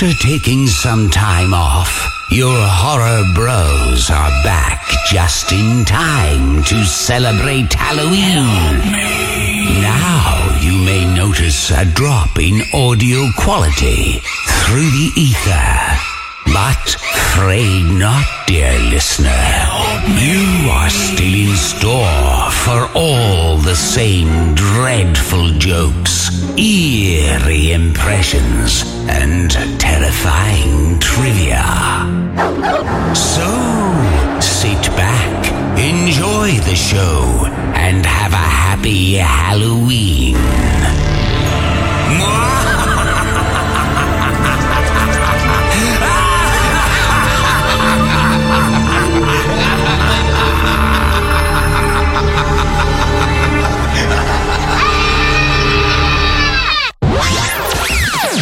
After taking some time off, your horror bros are back just in time to celebrate Halloween. Now you may notice a drop in audio quality through the ether. But fray not, dear listener. You are still in store for all the same dreadful jokes, eerie impressions, and terrifying trivia. So, sit back, enjoy the show, and have a happy Halloween.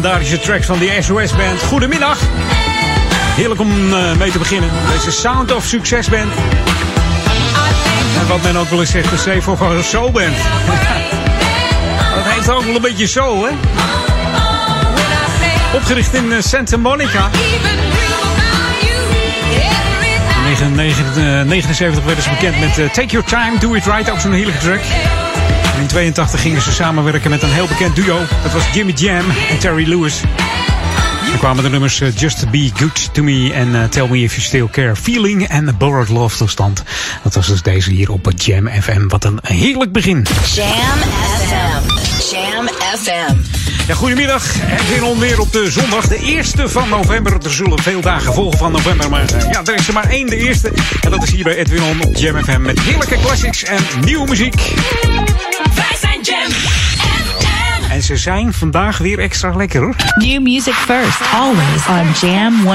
legendarische tracks van de SOS Band. Goedemiddag. Heerlijk om eh, mee te beginnen. Deze Sound of Success Band. En wat men ook wel eens zegt, de Safe voor gewoon zo band. Dat heet ook wel een beetje zo, hè? Opgericht in eh, Santa Monica. In 1979 eh, werden ze bekend met Take Your Time, Do It Right, ook zo'n heerlijke track. 1982 gingen ze samenwerken met een heel bekend duo. Dat was Jimmy Jam en Terry Lewis. Er kwamen de nummers Just Be Good To Me en Tell Me If You Still Care Feeling en Borrowed Love tot stand. Dat was dus deze hier op Jam FM. Wat een heerlijk begin. Jam FM. Jam FM. Ja, goedemiddag en weer onweer op de zondag, de eerste van november. Er zullen veel dagen volgen van november, maar ja, er is er maar één, de eerste. En dat is hier bij Edwin On op Jam FM met heerlijke classics en nieuwe muziek. Ze zijn vandaag weer extra lekker. New music first, always on Jam 104.9.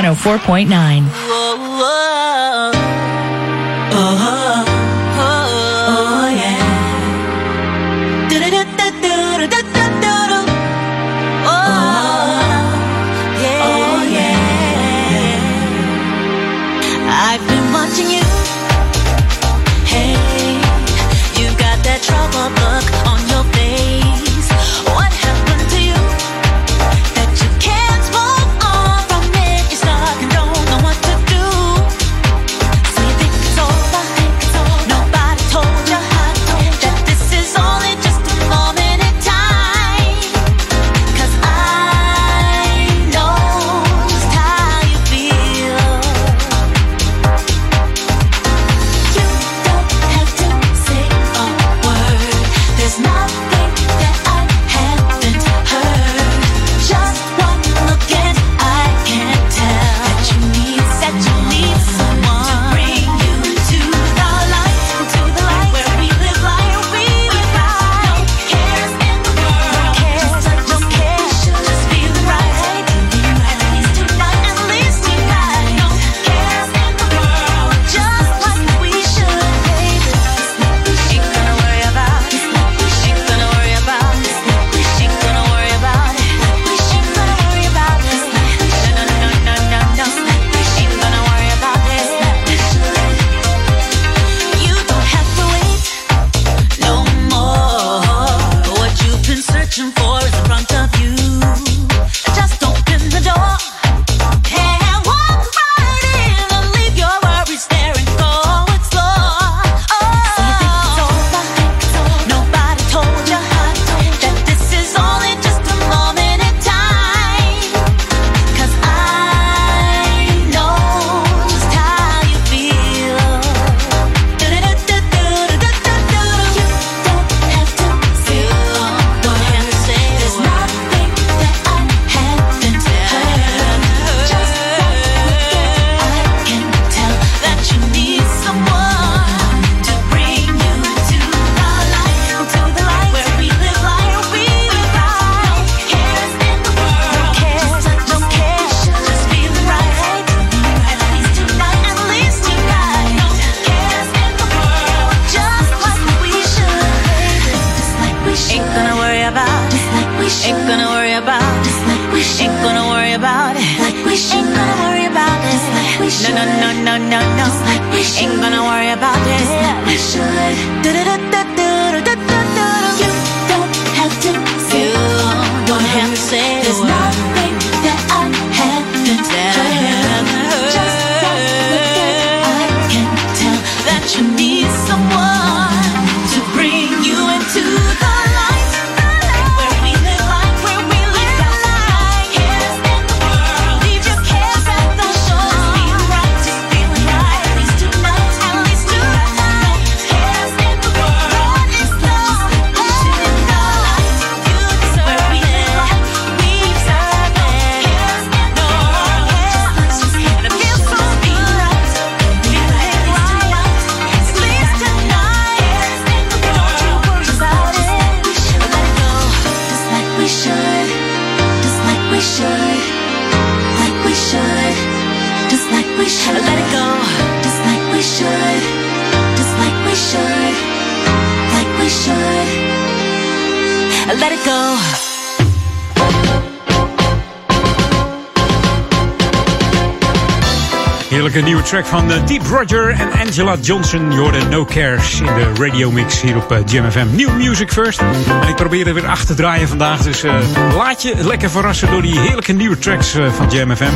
track van uh, Deep Roger en Angela Johnson. Je No Cares in de radio mix hier op uh, Jam FM. New Music First. En ik probeer er weer achter te draaien vandaag. Dus uh, laat je lekker verrassen door die heerlijke nieuwe tracks van Jam FM.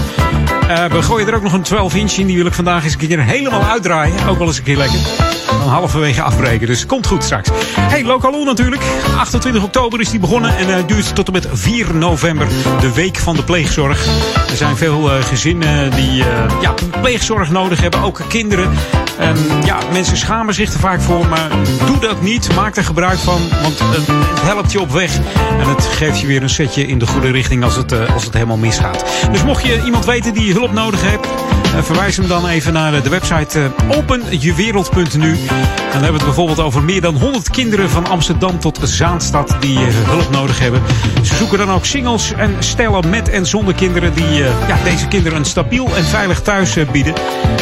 we gooien er ook nog een 12 inch in. Die wil ik vandaag eens een keer helemaal uitdraaien. Ook wel eens een keer lekker. Dan halverwege afbreken. Dus komt goed straks. Hey, Lokalon natuurlijk. 28 oktober is die begonnen. En uh, duurt tot en met 4 november. De week van de pleegzorg. Er zijn veel gezinnen die ja, pleegzorg nodig hebben. Ook kinderen. En ja, mensen schamen zich er vaak voor, maar doe dat niet. Maak er gebruik van, want het, het helpt je op weg. En het geeft je weer een setje in de goede richting als het, als het helemaal misgaat. Dus mocht je iemand weten die hulp nodig heeft, verwijs hem dan even naar de website openjewereld.nu. En dan hebben we het bijvoorbeeld over meer dan 100 kinderen van Amsterdam tot Zaanstad die hulp nodig hebben. Ze zoeken dan ook singles en stellen met en zonder kinderen die ja, deze kinderen een stabiel en veilig thuis bieden.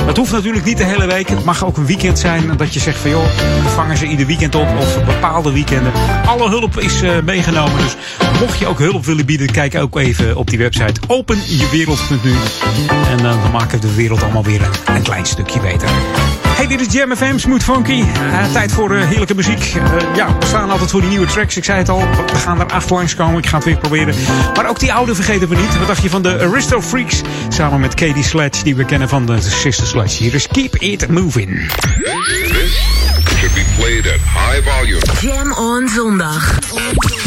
Dat hoeft natuurlijk niet de hele week. Het mag ook een weekend zijn dat je zegt van joh, we vangen ze ieder weekend op of bepaalde weekenden. Alle hulp is meegenomen. Dus mocht je ook hulp willen bieden, kijk ook even op die website openjewereld.nu. En uh, dan maken we de wereld allemaal weer een, klein stukje beter. Hey, dit is Jam FM, Smooth Funky. Uh, tijd voor uh, heerlijke muziek. Ja, we staan altijd voor die nieuwe tracks. Ik zei het al, we gaan er acht komen. Ik ga het weer proberen. Maar ook die oude vergeten we niet. Wat dacht je van de Aristo Freaks? Samen met Katie Sledge, die we kennen van de Sister Sledge. Hier is Keep It Moving. This should be played at high volume. Jam on zondag.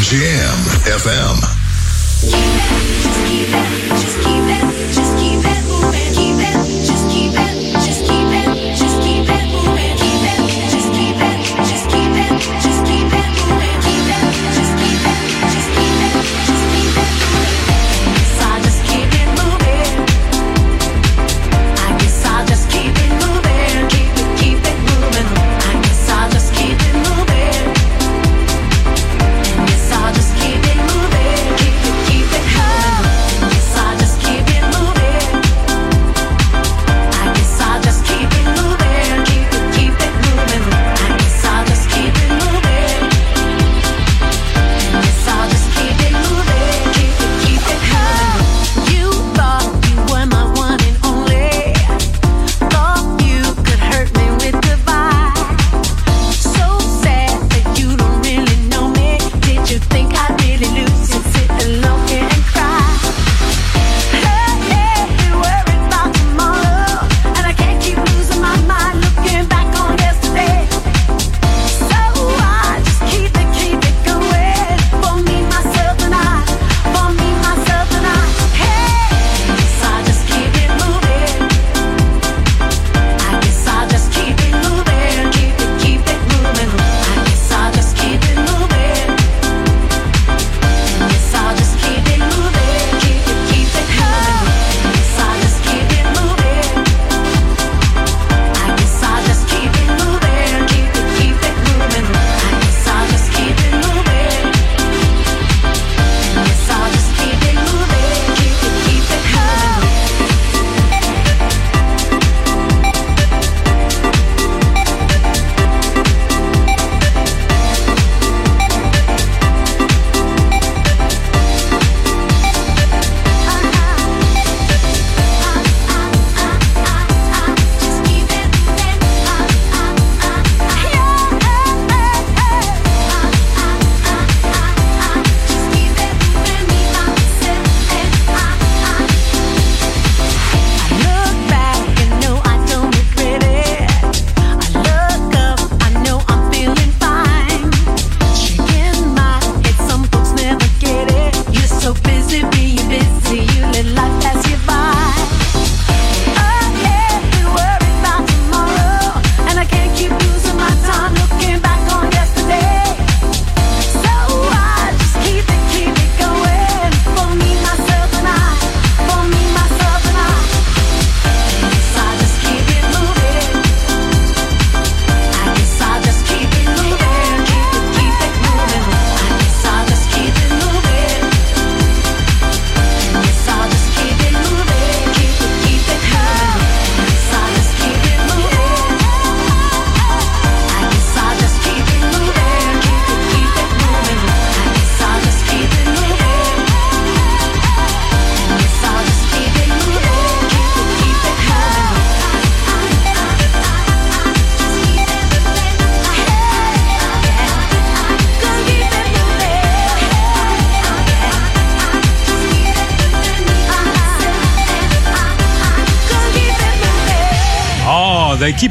Jam FM. Just keep it, just keep it, just keep it moving.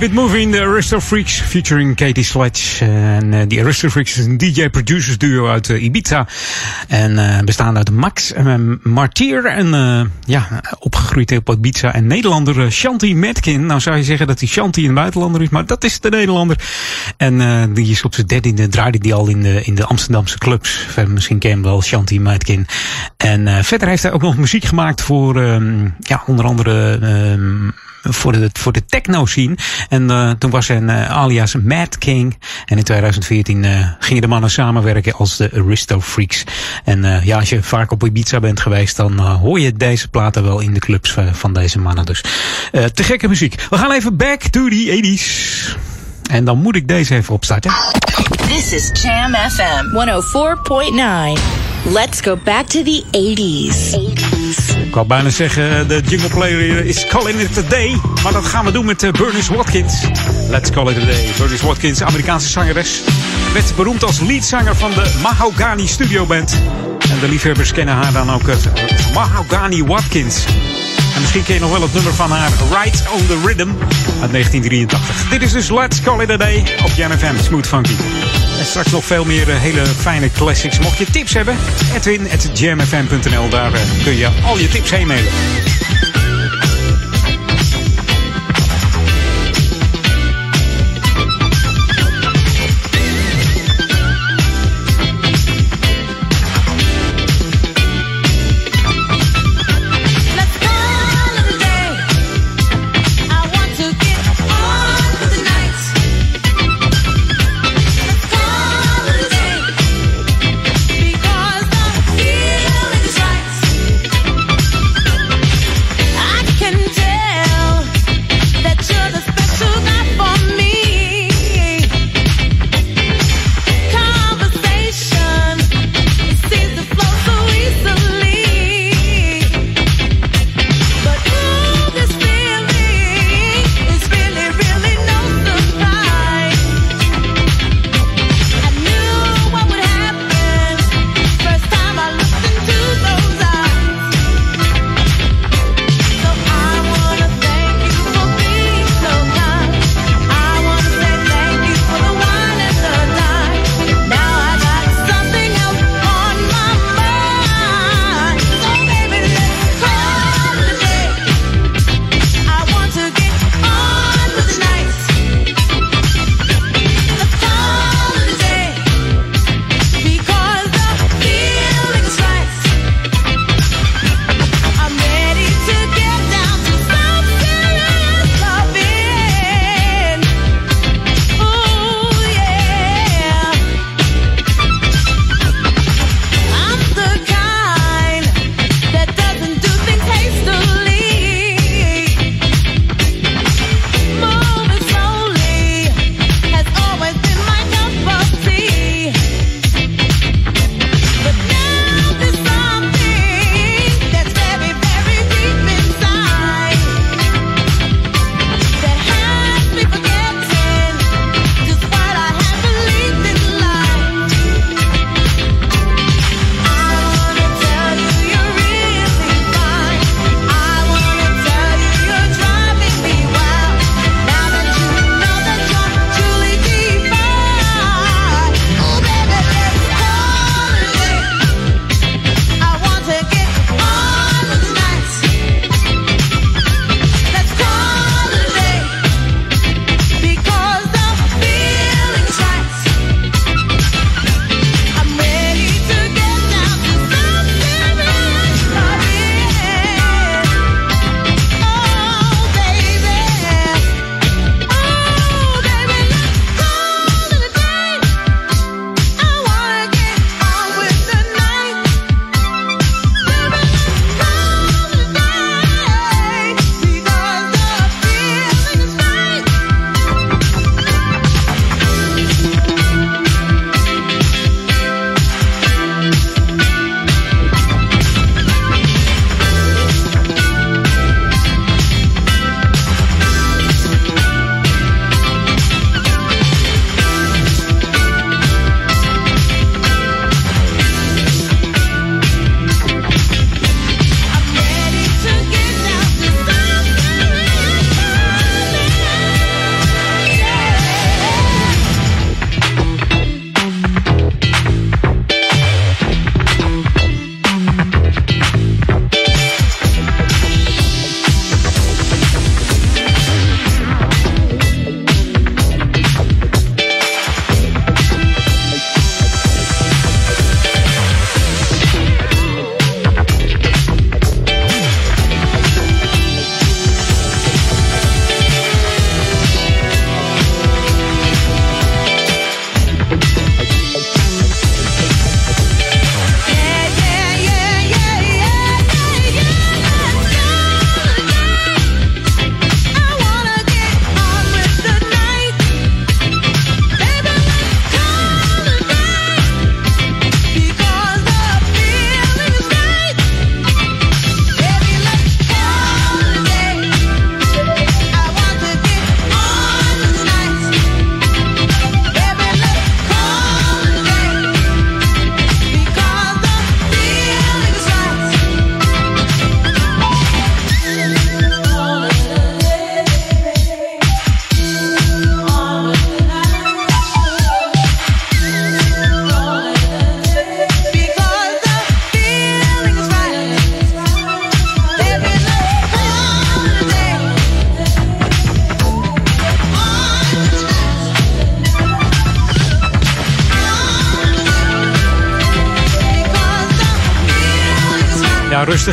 Keep It Moving, de Aristo Freaks, featuring Katie Sledge. En uh, die Freaks is een DJ-producers duo uit uh, Ibiza. En uh, bestaan uit Max Martier en ja, opgegroeid op Ibiza. En Nederlander Shanti Metkin. Nou zou je zeggen dat die Shanti een buitenlander is, maar dat is de Nederlander. En die is op zijn dertiende, draaide die al in de, in de Amsterdamse clubs. Misschien ken je wel Shanti Metkin. En verder heeft hij ook nog muziek gemaakt voor, um, ja, onder andere... Voor de, voor de techno scene. En uh, toen was hij uh, alias Mad King. En in 2014 uh, gingen de mannen samenwerken als de Aristo Freaks. En ja, als je vaak op Ibiza bent geweest, dan hoor je deze platen wel in de clubs van deze mannen. Dus te gekke muziek. We gaan even back to the 80s. En dan moet ik deze even opstarten. This is Jam FM 104.9. Let's go back to the 80s. 80s. Ik wou bijna zeggen, de jingle player is calling it a day. Maar dat gaan we doen met uh, Bernice Watkins. Let's call it a day. Bernice Watkins, Amerikaanse zangeres. Werd beroemd als leadzanger van de Mahogany Studio Band. En de liefhebbers kennen haar dan ook als Mahogany Watkins. En misschien ken je nog wel het nummer van haar Right on the Rhythm uit 1983. Dit is dus Let's Call It A Day op Jam FM Smooth Funky. En straks nog veel meer eh, hele fijne classics. Mocht je tips hebben, edwin.jamfm.nl. Daar eh, kun je al je tips heen mailen.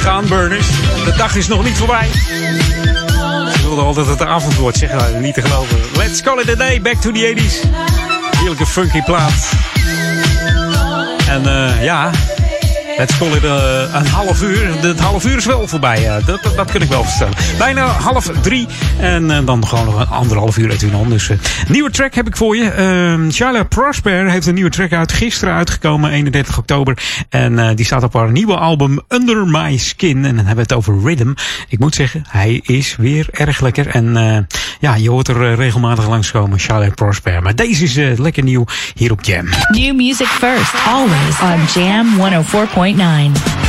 Burners. De dag is nog niet voorbij. Ik wilde al dat het de avond wordt, zeg maar. Niet te geloven. Let's call it a day. Back to the 80s. Heerlijke funky plaat. En uh, ja, Let's call it uh, een half uur. Het half uur is wel voorbij. Uh, dat, dat, dat, kun ik wel verstellen. Bijna half drie. En uh, dan gewoon nog een anderhalf uur Edwin On. Dus nieuwe track heb ik voor je. Uh, Charla Prosper heeft een nieuwe track uit. Gisteren uitgekomen, 31 oktober. En die staat op haar nieuwe album Under My Skin. En dan hebben we het over Rhythm. Ik moet zeggen, hij is weer erg lekker. En ja, je hoort er regelmatig langskomen. Charla Prosper. Maar deze is lekker nieuw hier op Jam. New music first. Always on Jam 104.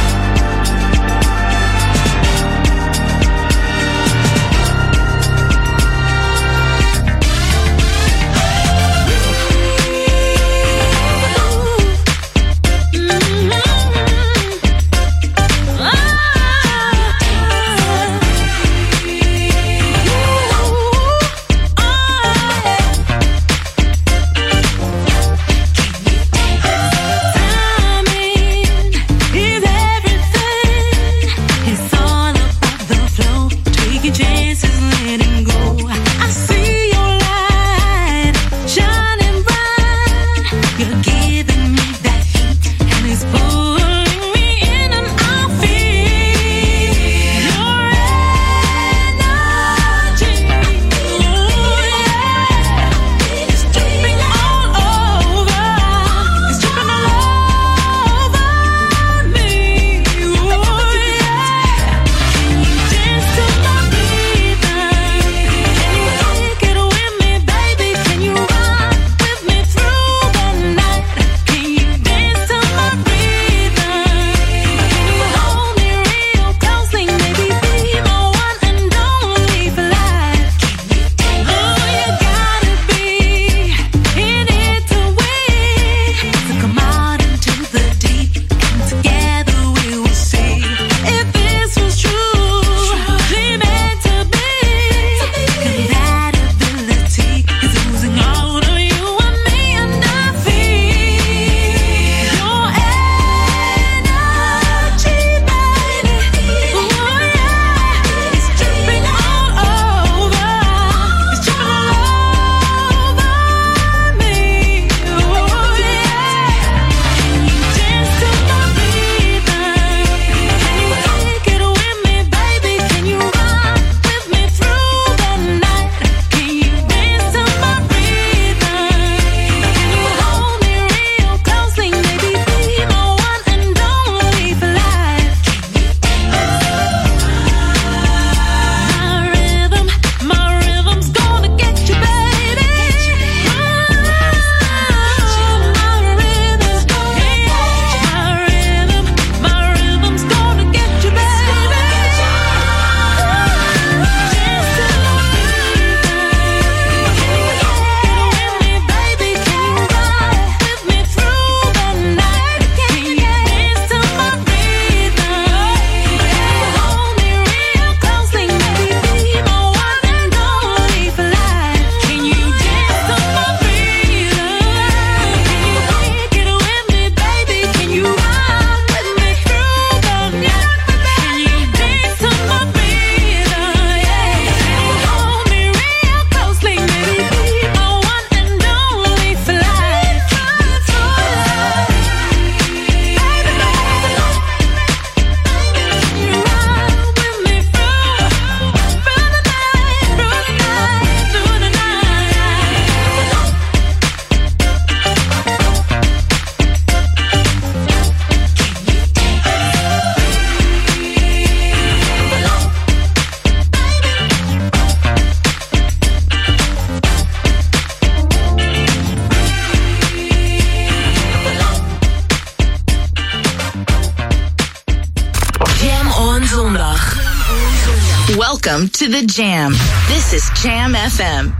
To the Jam. This is Jam FM.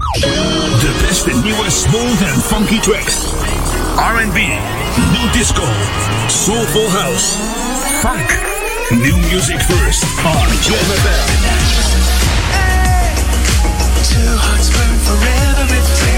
The best in nieuwe smooth and funky tracks. R&B, new disco, soulful house, funk. New music first on Jam FM. Hey, two hearts burn forever if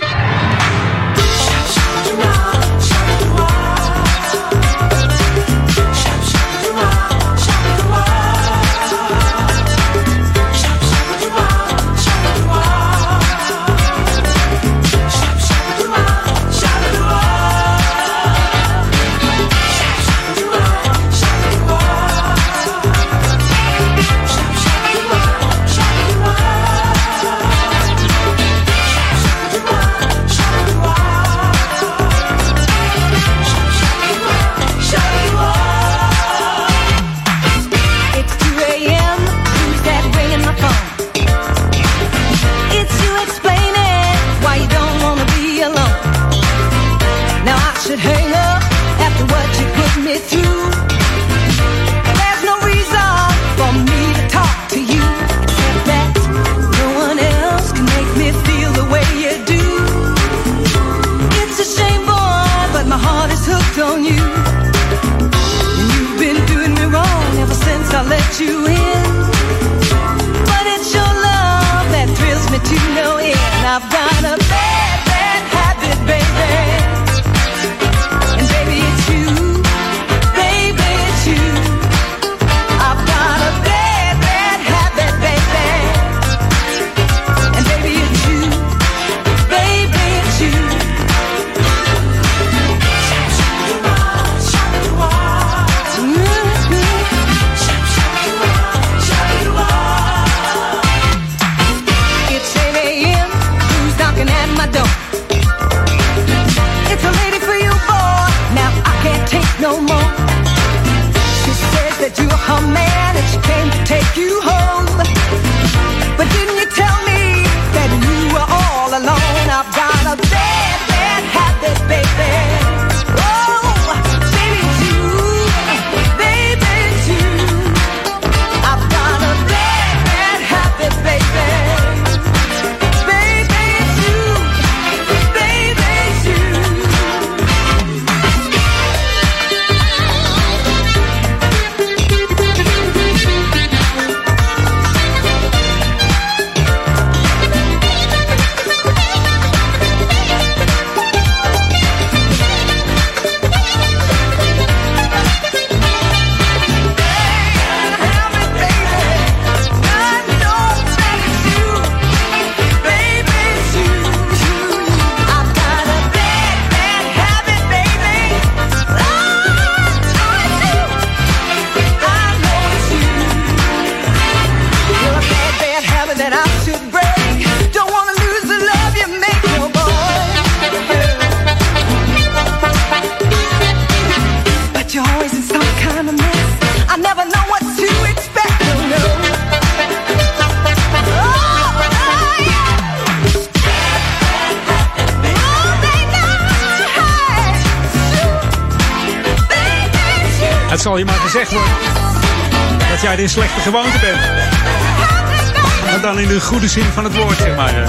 goede zin van het woord, zeg maar. Eh.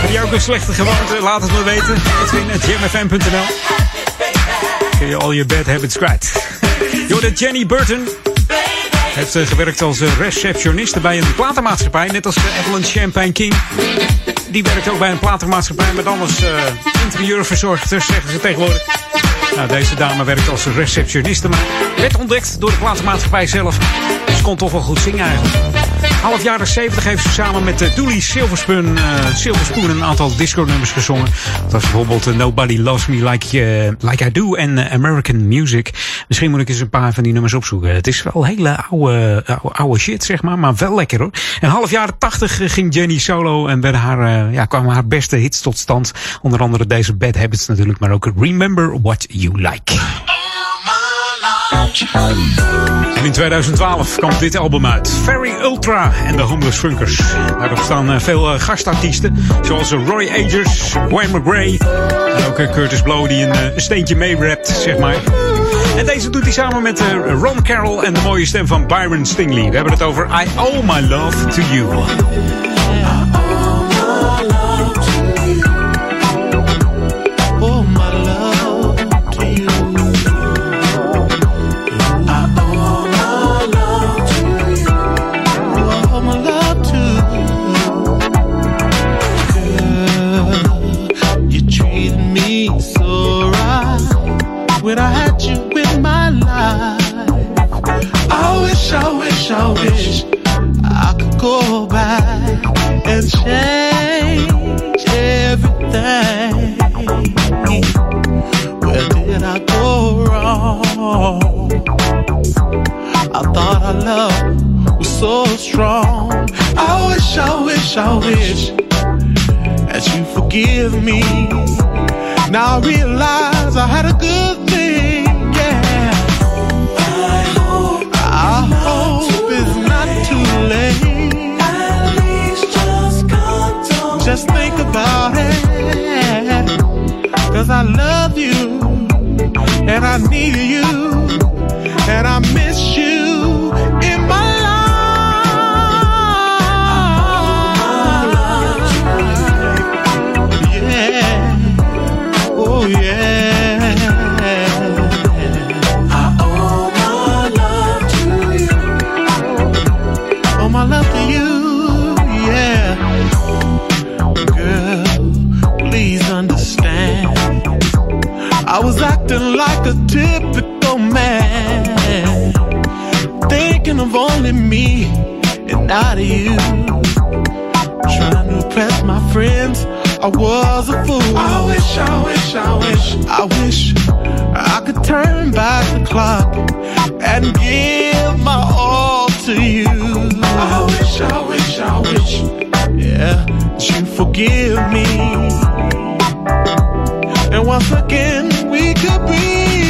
Heb je ook een slechte gewoonte? Laat het me weten. Edwin.jmfm.nl Kun je al je bad habits kwijt. Jorden Jenny Burton heeft eh, gewerkt als eh, receptioniste bij een platenmaatschappij. Net als Evelyn Champagne King. Die werkt ook bij een platenmaatschappij. met alles als interieurverzorgster, zeggen ze tegenwoordig. Nou, deze dame werkt als receptioniste. Maar werd ontdekt door de platenmaatschappij zelf. Ze kon toch wel goed zingen eigenlijk. Half jaren 70 heeft ze samen met uh, Dooley Silverspoon, uh, Silverspoon een aantal disco-nummers gezongen. Dat was bijvoorbeeld uh, Nobody Loves Me Like, like I Do en American Music. Misschien moet ik eens een paar van die nummers opzoeken. Het is wel hele oude, oude, oude shit, zeg maar, maar wel lekker hoor. En half jaren 80 ging Jenny solo en werden haar, ja, kwamen haar beste hits tot stand. Onder andere deze Bad Habits natuurlijk, maar ook Remember What You Like. In 2012 kwam dit album uit. Very Ultra en de Homeless Funkers. Daarop staan uh, veel uh, gastartiesten. Zoals uh, Roy Agers, Wayne McGray. En ook Curtis Blow die een, een steentje meerapt, zeg maar. En deze doet hij samen met Ron Carroll en de mooie stem van Byron Stingley. We hebben het over I Owe My Love To You. Wish, I wish, I wish I could go back and change everything. Where did I go wrong? I thought our love was so strong. I wish, I wish, I wish that you forgive me. Now I realize I had a good Cause I love you, and I need you, and I miss you thinking of only me and not you. Trying to impress my friends, I was a fool. I wish, I wish, I wish, I wish I could turn back the clock and give my all to you. I wish, I wish, I wish, yeah, that you forgive me. And once again, we could be.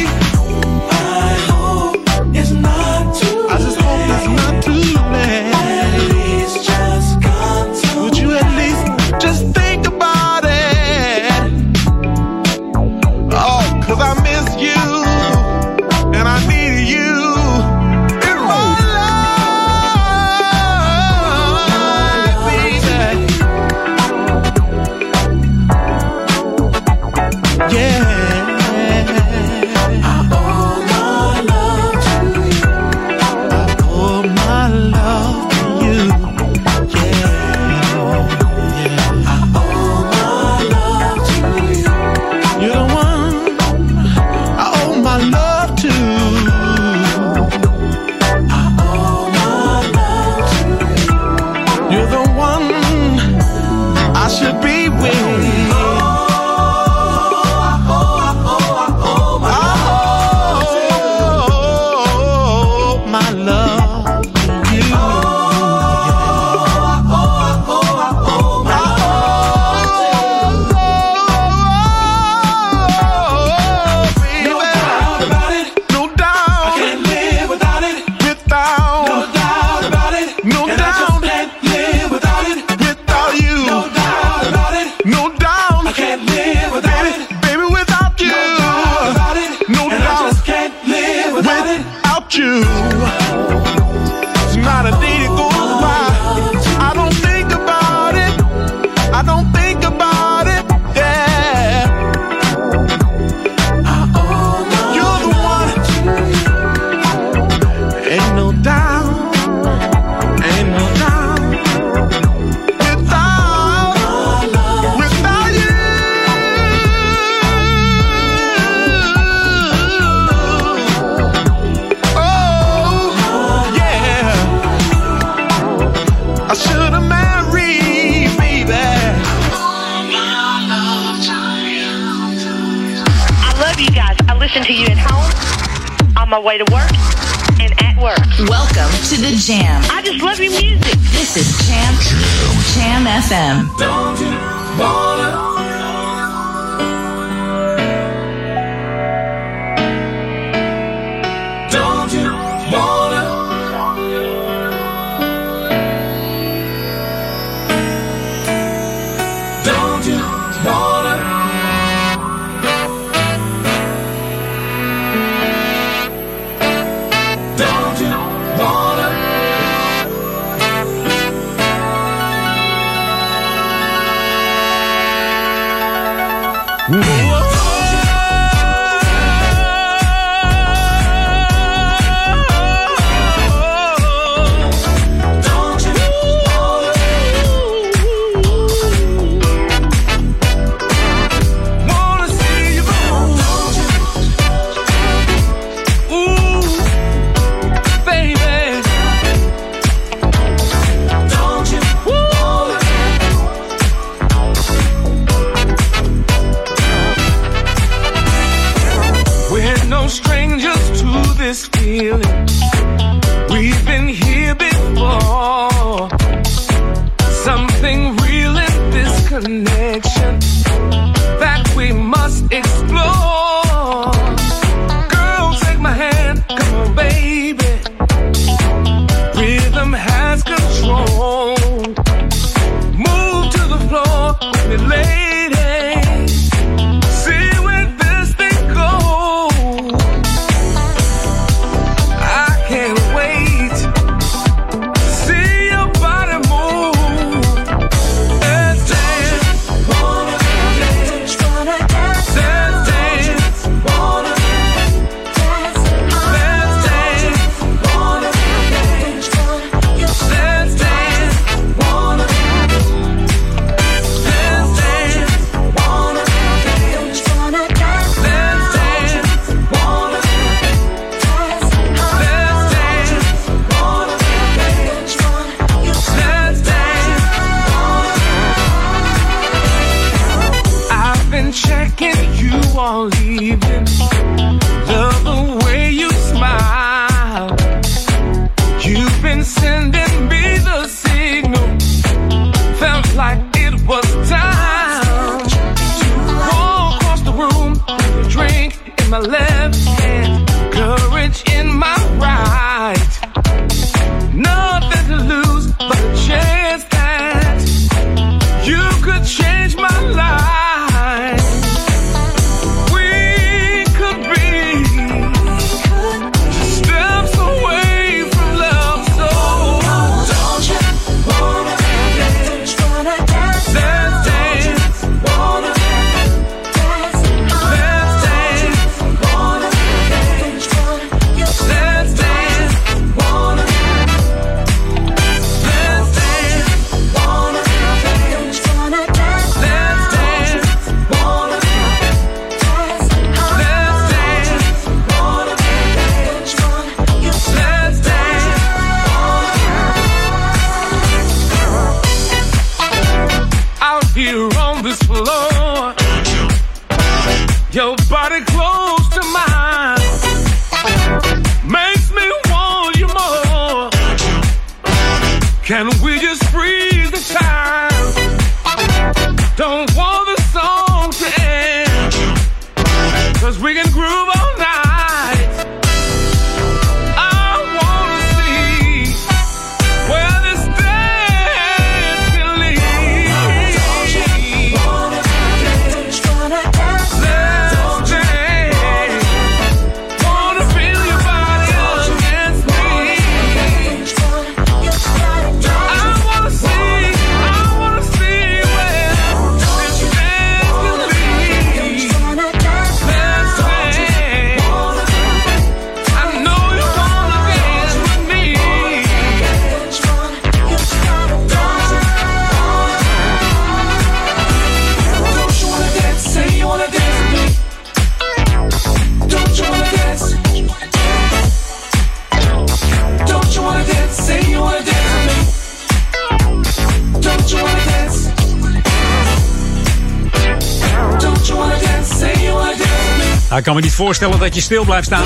Me niet voorstellen dat je stil blijft staan.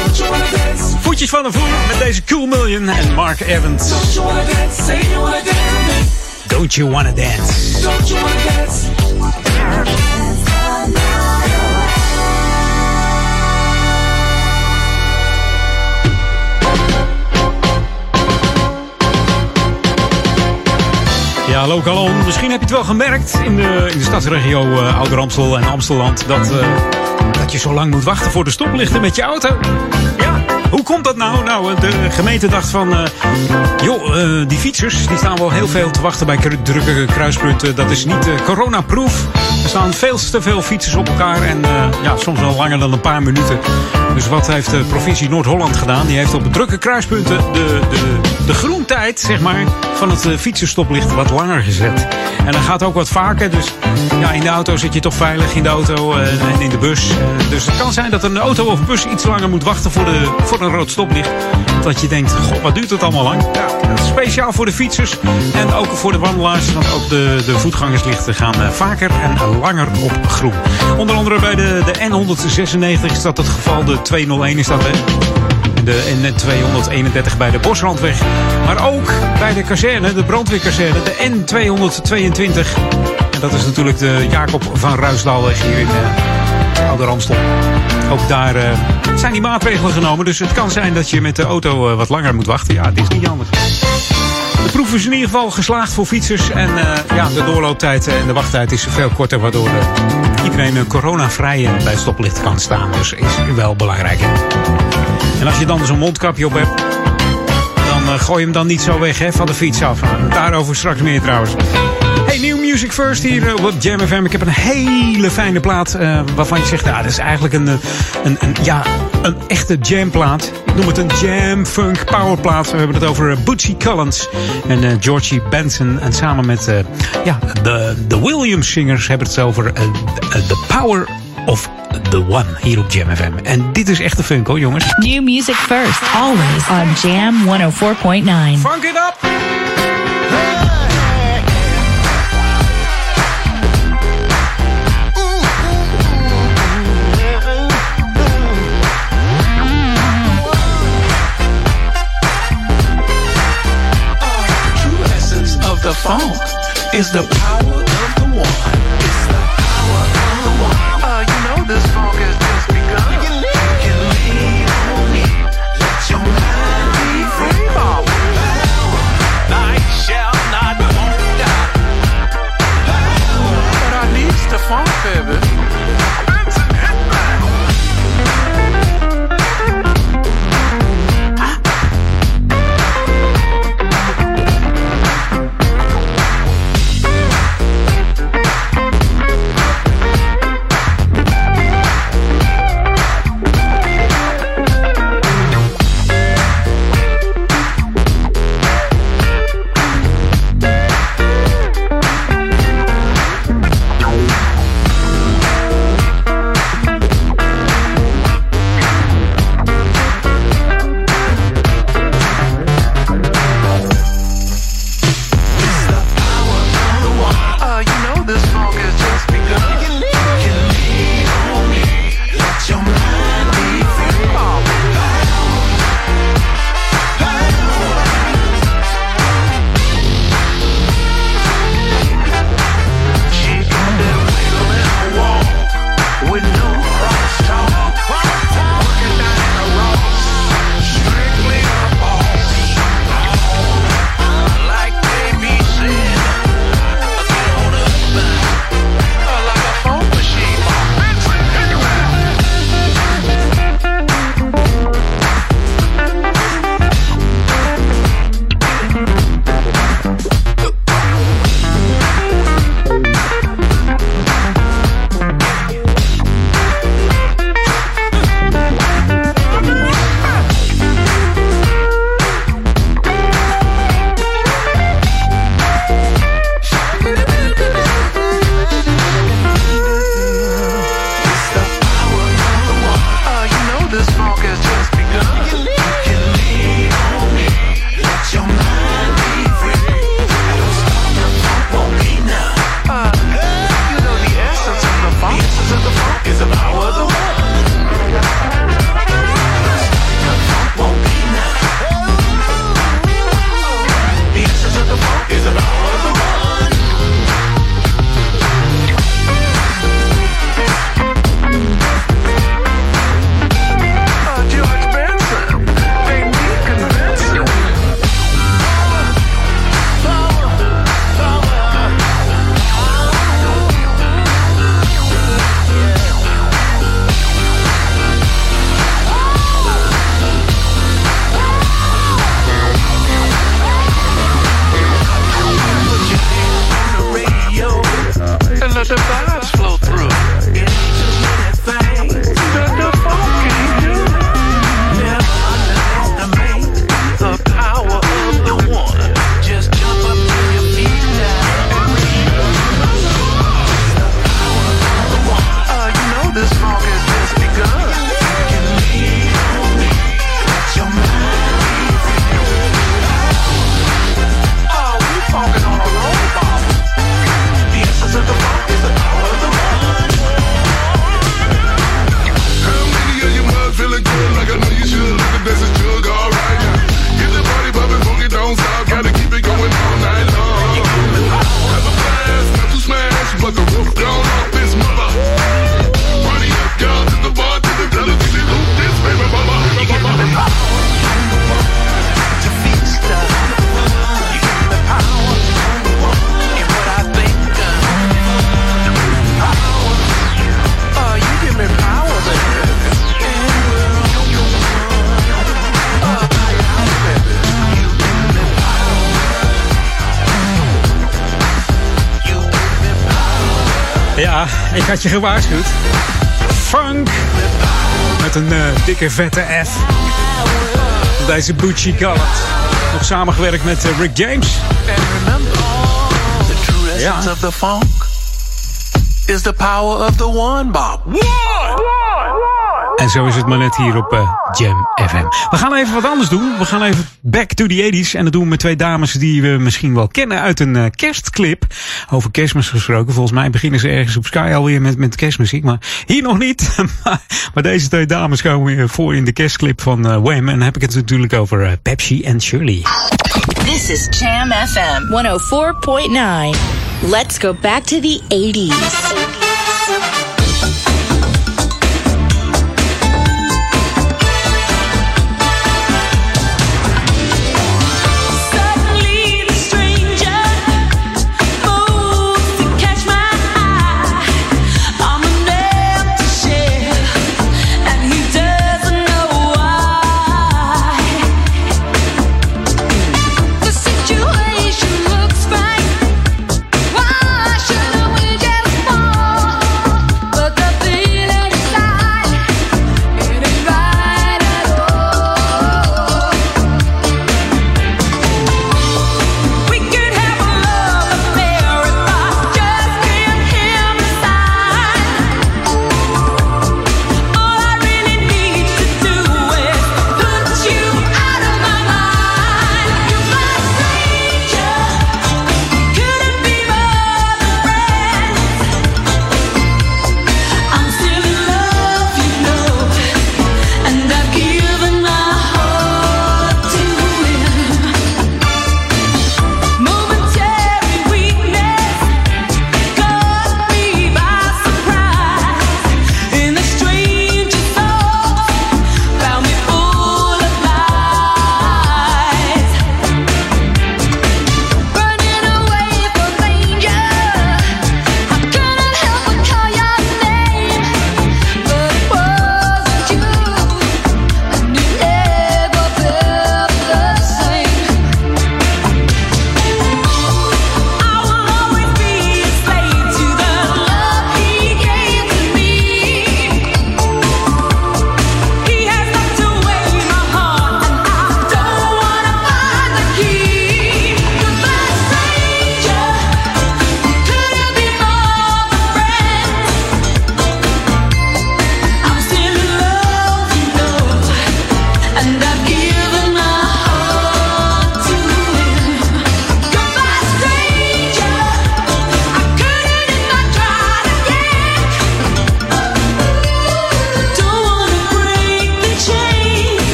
Voetjes van de vloer met deze Cool Million en Mark Evans. Don't you wanna dance? Don't you wanna dance? Ja, hallo Calon. Misschien heb je het wel gemerkt in de, in de stadsregio uh, Ouder Amstel en Amsteland dat, uh, dat je zo lang moet wachten voor de stoplichten met je auto. Ja, hoe komt dat nou? Nou, de gemeente dacht van, uh, joh, die fietsers die staan wel heel veel te wachten bij drukke kruispunten. Dat is niet coronaproof. Er staan veel te veel fietsers op elkaar en ja, soms wel langer dan een paar minuten. Dus wat heeft de provincie Noord-Holland gedaan? Die heeft op drukke kruispunten de, de, de groentijd, zeg maar, van het fietsenstoplicht wat langer gezet. En dat gaat ook wat vaker. Dus ja, in de auto zit je toch veilig in de auto uh, en in de bus. Dus het kan zijn dat een auto of bus iets langer moet wachten voor, de, voor een rood stoplicht. Dat je denkt, wat duurt het allemaal lang? Ja, speciaal voor de fietsers en ook voor de wandelaars. Want ook de, de voetgangerslichten gaan uh, vaker en langer op groen. Onder andere bij de, de N196 is dat het geval. De 201 is dat, hè? de N231 bij de Bosrandweg. Maar ook bij de kazerne, de brandweerkazerne, de N222. En dat is natuurlijk de Jacob van Ruisdaalweg hier in uh, Oude Ramstel. Ook daar uh, zijn die maatregelen genomen. Dus het kan zijn dat je met de auto uh, wat langer moet wachten. Ja, dit is niet anders. De proef is in ieder geval geslaagd voor fietsers. En ja, de doorlooptijd en de wachttijd is veel korter. Waardoor iedereen coronavrij bij het stoplicht kan staan. Dus is wel belangrijk. En als je dan zo'n mondkapje op hebt, dan gooi je hem dan niet zo weg hè, van de fiets af. Daarover straks meer trouwens. Hey, New Music First hier uh, op Jam FM. Ik heb een hele fijne plaat uh, waarvan je zegt, ja, dat is eigenlijk een, een, een, ja, een echte jamplaat. Ik noem het een jam funk powerplaat. We hebben het over Bootsy Collins en Georgie Benson. En samen met ja, de, de Williams Singers hebben het over The Power of The One hier op Jam FM. En dit is echt de funk hoor, jongens. New music first, always on Jam 104.9. Funk it up! Is the power ik had je gewaarschuwd. Funk. Met een uh, dikke vette F. Deze Bucci Gallant. Nog samengewerkt met uh, Rick James. The true essence Ja. of the funk is the power of the one, Bob. En zo is het maar net hier op eh, Jam FM. We gaan even wat anders doen. We gaan even back to the 80s. En dat doen we met twee dames die we misschien wel kennen uit een eh, kerstclip. Over kerstmis gesproken. Volgens mij beginnen ze ergens op Sky alweer met, met kerstmuziek. Maar hier nog niet. maar, deze twee dames komen weer voor in de kerstclip van eh, Wham. En dan heb ik het natuurlijk over Pepsi en Shirley. This is Jam FM 104.9. Let's go back to the 80s.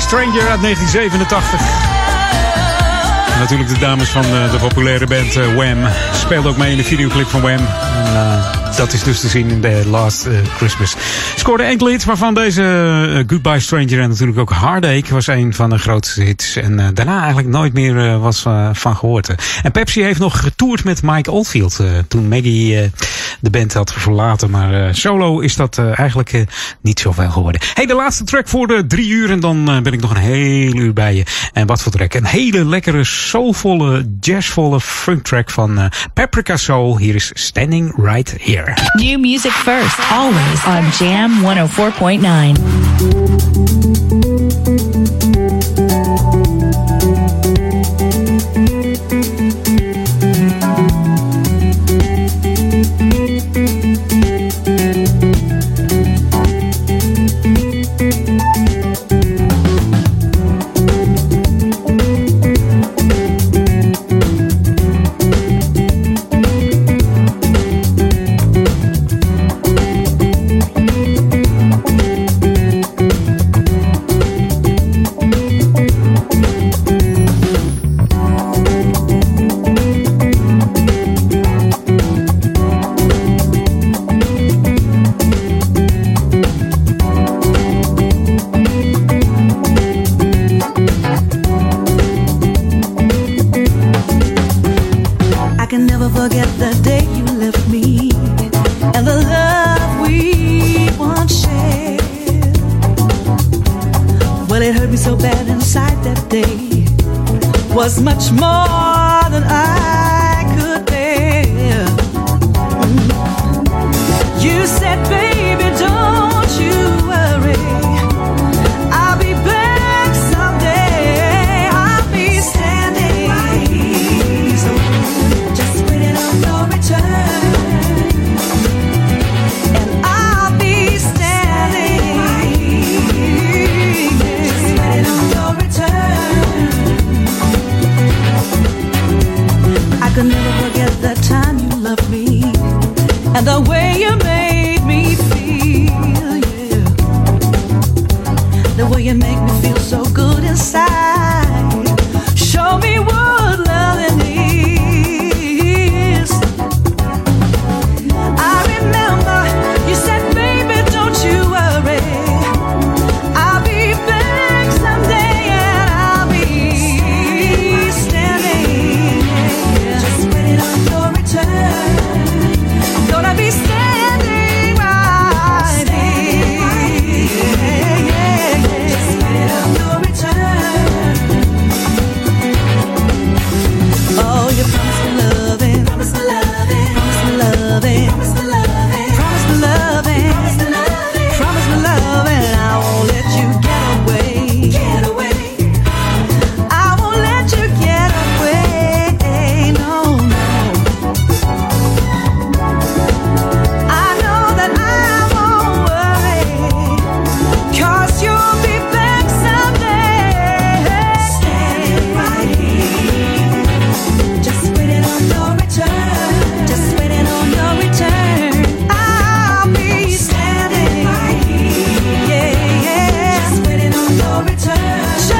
Stranger uit 1987. Natuurlijk de dames van eh, de populaire band eh, Wham. Speelden ook mee in de videoclip van Wham. En, eh, dat is dus te zien in The Last Christmas. Scoorde enkele hits, waarvan deze Goodbye Stranger en natuurlijk ook Heartache was een van de grootste hits. En daarna eigenlijk nooit meer was van gehoord. En Pepsi heeft nog getoerd met Mike Oldfield. toen Maggie de band had verlaten. Maar solo is dat eigenlijk niet zoveel geworden. Hey, de laatste track voor de drie uur. En dan ben ik nog een heel uur bij je. En wat voor track? Een hele lekkere, soulvolle, jazzvolle funk track van eh, Paprika Soul. Hier is Standing Right Here. New music first, always on Jam 104.9. Yeah.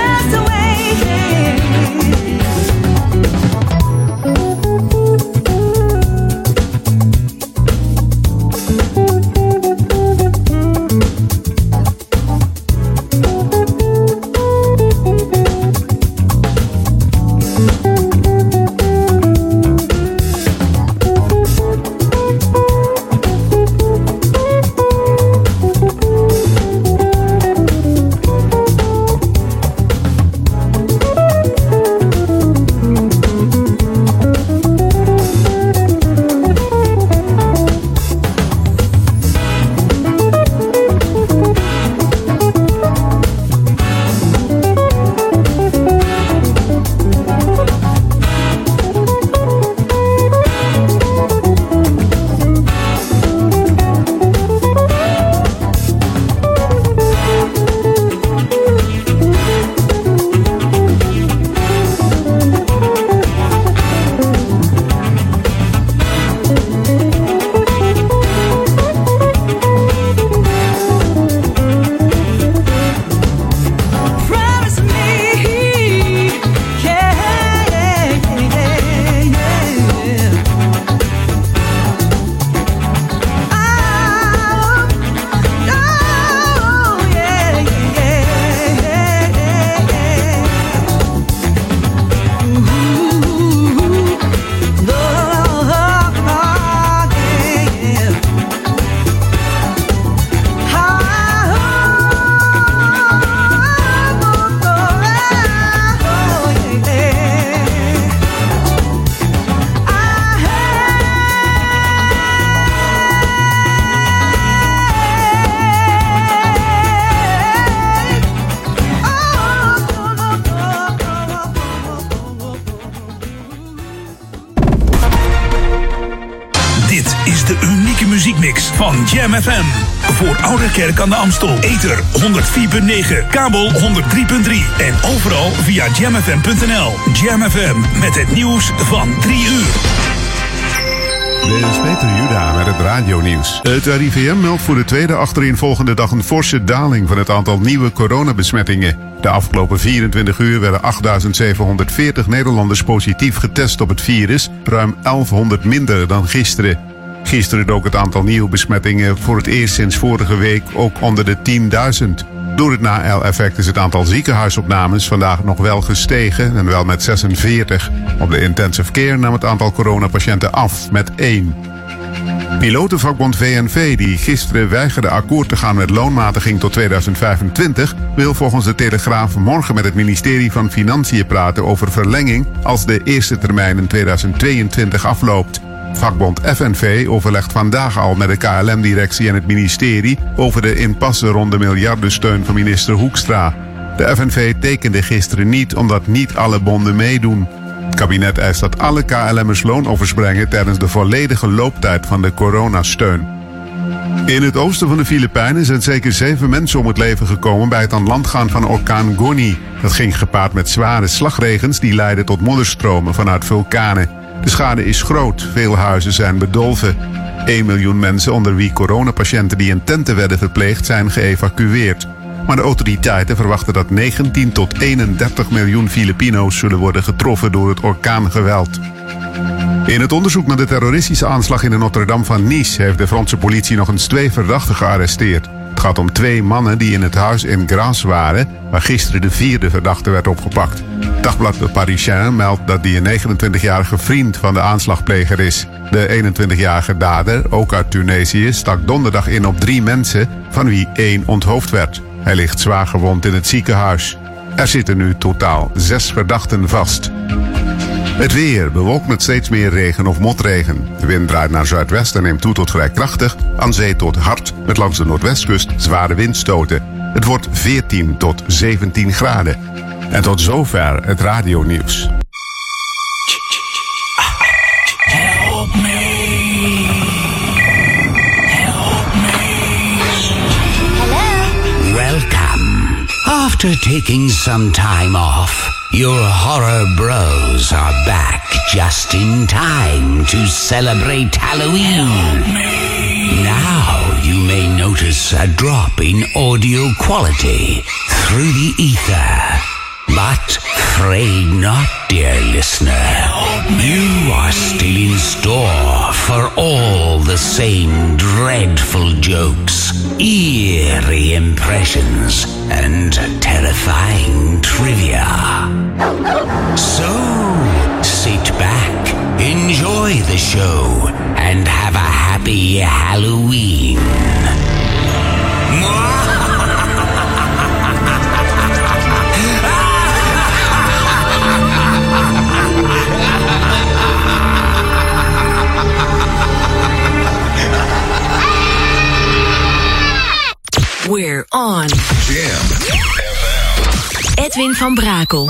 Kerk aan de Amstel. Ether 104.9, kabel 103.3 en overal via jamfm.nl. Jam FM met het nieuws van 3 uur. Dit is Peter Juda met het radionieuws. Het RIVM meldt voor de tweede achtereenvolgende dag een forse daling van het aantal nieuwe coronabesmettingen. De afgelopen 24 uur werden 8.740 Nederlanders positief getest op het virus, ruim 1100 minder dan gisteren. Gisteren dook het aantal nieuwe besmettingen voor het eerst sinds vorige week ook onder de 10.000. Door het na-L-effect is het aantal ziekenhuisopnames vandaag nog wel gestegen en wel met 46. Op de intensive care nam het aantal coronapatiënten af met 1. Pilotenvakbond VNV, die gisteren weigerde akkoord te gaan met loonmatiging tot 2025, wil volgens de Telegraaf morgen met het ministerie van Financiën praten over verlenging als de eerste termijn in 2022 afloopt. Vakbond FNV overlegt vandaag al met de KLM-directie en het ministerie over de impasse rond de miljardensteun van minister Hoekstra. De FNV tekende gisteren niet omdat niet alle bonden meedoen. Het kabinet eist dat alle KLM'ers loon overspringen tijdens de volledige looptijd van de coronasteun. In het oosten van de Filipijnen zijn zeker zeven mensen om het leven gekomen bij het aan land gaan van orkaan Goni. Dat ging gepaard met zware slagregens die leidden tot modderstromen vanuit vulkanen. De schade is groot, veel huizen zijn bedolven. 1 miljoen mensen, onder wie coronapatiënten die in tenten werden verpleegd, zijn geëvacueerd. Maar de autoriteiten verwachten dat 19 tot 31 miljoen Filipino's zullen worden getroffen door het orkaangeweld. In het onderzoek naar de terroristische aanslag in de Notre-Dame van Nice heeft de Franse politie nog eens twee verdachten gearresteerd. Het gaat om twee mannen die in het huis in Grasse waren, waar gisteren de vierde verdachte werd opgepakt. Dagblad Parisien meldt dat die een 29-jarige vriend van de aanslagpleger is. De 21-jarige dader, ook uit Tunesië, stak donderdag in op drie mensen, van wie één onthoofd werd. Hij ligt zwaar gewond in het ziekenhuis. Er zitten nu totaal zes verdachten vast. Het weer bewolkt met steeds meer regen of motregen. De wind draait naar zuidwest en neemt toe tot vrij krachtig. Aan zee tot hard, met langs de noordwestkust zware windstoten. Het wordt 14 tot 17 graden. En tot zover het radionieuws. Help me. Help me. Welcome. After taking some time off, your horror bros are back just in time to celebrate Halloween. Now you may notice a drop in audio quality through the ether. But fray not, dear listener. You are still in store for all the same dreadful jokes, eerie impressions, and terrifying trivia. So, sit back, enjoy the show, and have a happy Halloween. We're on. Jam. Edwin van Brakel.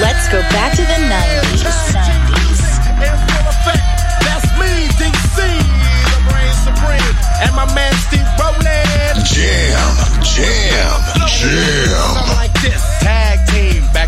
Let's go back to the 90s. That's me, DC, the brain supreme, and my man Steve Rowland. Jam, jam, jam. Like this, tag team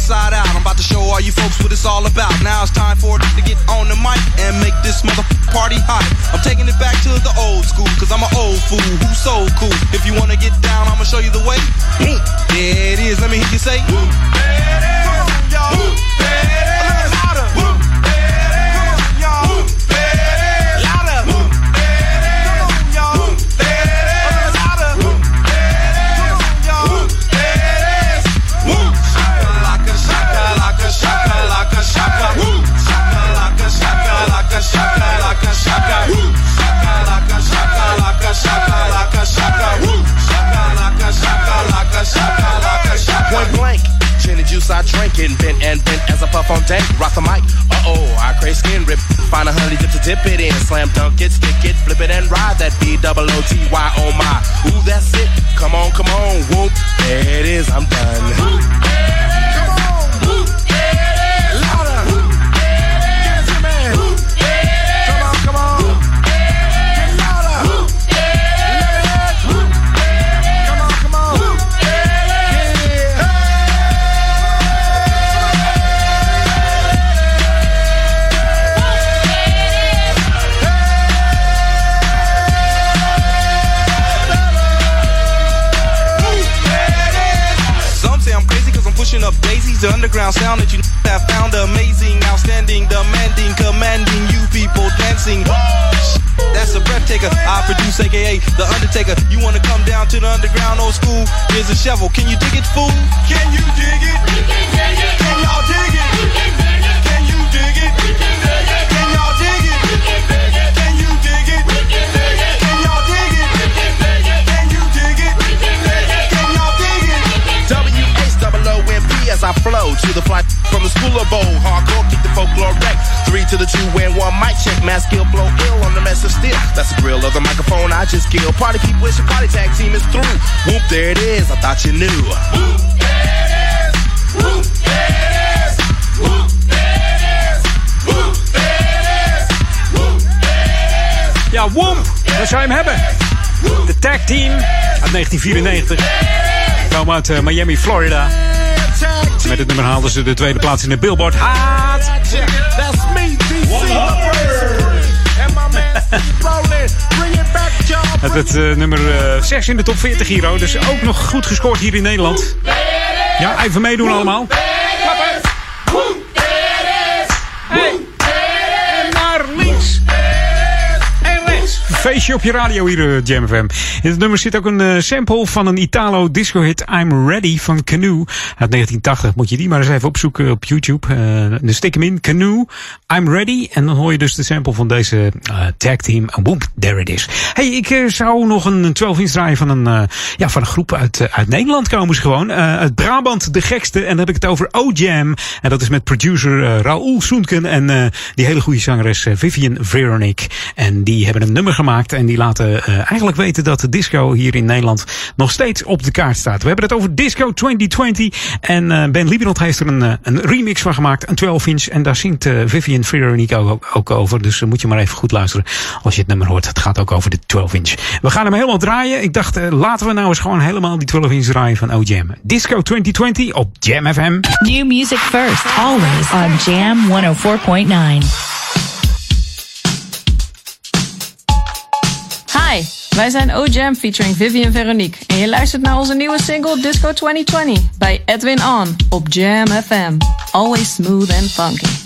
Inside out. I'm about to show all you folks what it's all about. Now it's time for to get on the mic and make this mother party hot. I'm taking it back to the old school, cause I'm an old fool who's so cool. If you wanna get down, I'ma show you the way. There it is, let me hear you say. Whoop, there it is. Come on, y'all. Whoop, there it is. I drink it, bent and bent as I puff on dank. Rock the mic, uh oh, I crave skin rip. Find a honey dip to dip it in. Slam dunk it, stick it, flip it and ride that B double O T Y oh my. Ooh, that's it. Come on, come on, whoop. There it is, I'm done. Up daisies, the underground sound that you have found amazing, outstanding, demanding, commanding you people dancing. That's a breath taker. I produce, aka The Undertaker. You wanna come down to the underground old school? Here's a shovel. Can you dig it, fool? Can you dig it? We Can dig it. Can y'all dig it? We Can dig it. Can you dig it? We Can as I flow to the fly from the school of bowl. Hardcore, kick the folklore wreck. Three to the two and one mic check. Mass skill blow ill on the mess of steel. That's the grill of the microphone I just killed. Party it's your party tag team is through. Whoop, there it is. I thought you knew. Whoop, there it is. Whoop, there it is. Whoop, there it is. Whoop, there it is. Whoop, there it is. Ja, Womp, dat zou je hem hebben. De tag team uit 1994. Kwam uit eh, Miami, Florida. Met het nummer haalden ze de tweede plaats in de Billboard Hot. That's me, DC. And my man, rolling. Bring it back, y'all. Het werd eh, nummer 6 in de top 40 Giro. Dus ook nog goed gescoord hier in Nederland. Ja, even meedoen allemaal. Feestje op je radio hier, eh, Jam. In het nummer zit ook een eh, sample van een Italo disco hit I'm Ready van Canoe. Uit 1980 moet je die maar eens even opzoeken op YouTube. Eh dus tik hem in, Canoe, I'm Ready. En dan hoor je dus de sample van deze tag team. Boom, there it is. Hey, ik zou nog een 12 inch draaien van een, ja, van een groep uit, uit Nederland komen ze gewoon. Uit Brabant, de gekste. En dan heb ik het over O-Jam. En dat is met producer Raoul Soenken en die hele goede zangeres Vivian Veronique. En die hebben een nummer gemaakt en die laten eh, eigenlijk weten dat de disco hier in Nederland nog steeds op de kaart staat. We hebben het over Disco 2020 en eh, Ben Lieberland heeft er een, eh, een remix van gemaakt, een 12 inch. En daar zingt eh, Vivian Veronique ook, ook over. Dus moet je maar even goed luisteren als je het nummer hoort. Het gaat ook over de 12 inch. We gaan hem helemaal draaien. Ik dacht, laten we nou eens gewoon helemaal die 12 inch draaien van O-Jam. Disco 2020 op Jam FM. New music first, always on Jam 104.9. Hi, wij zijn O-Jam featuring Vivian Veronique. En je luistert naar onze nieuwe single Disco 2020 bij Edwin On op Jam FM. Always smooth and funky.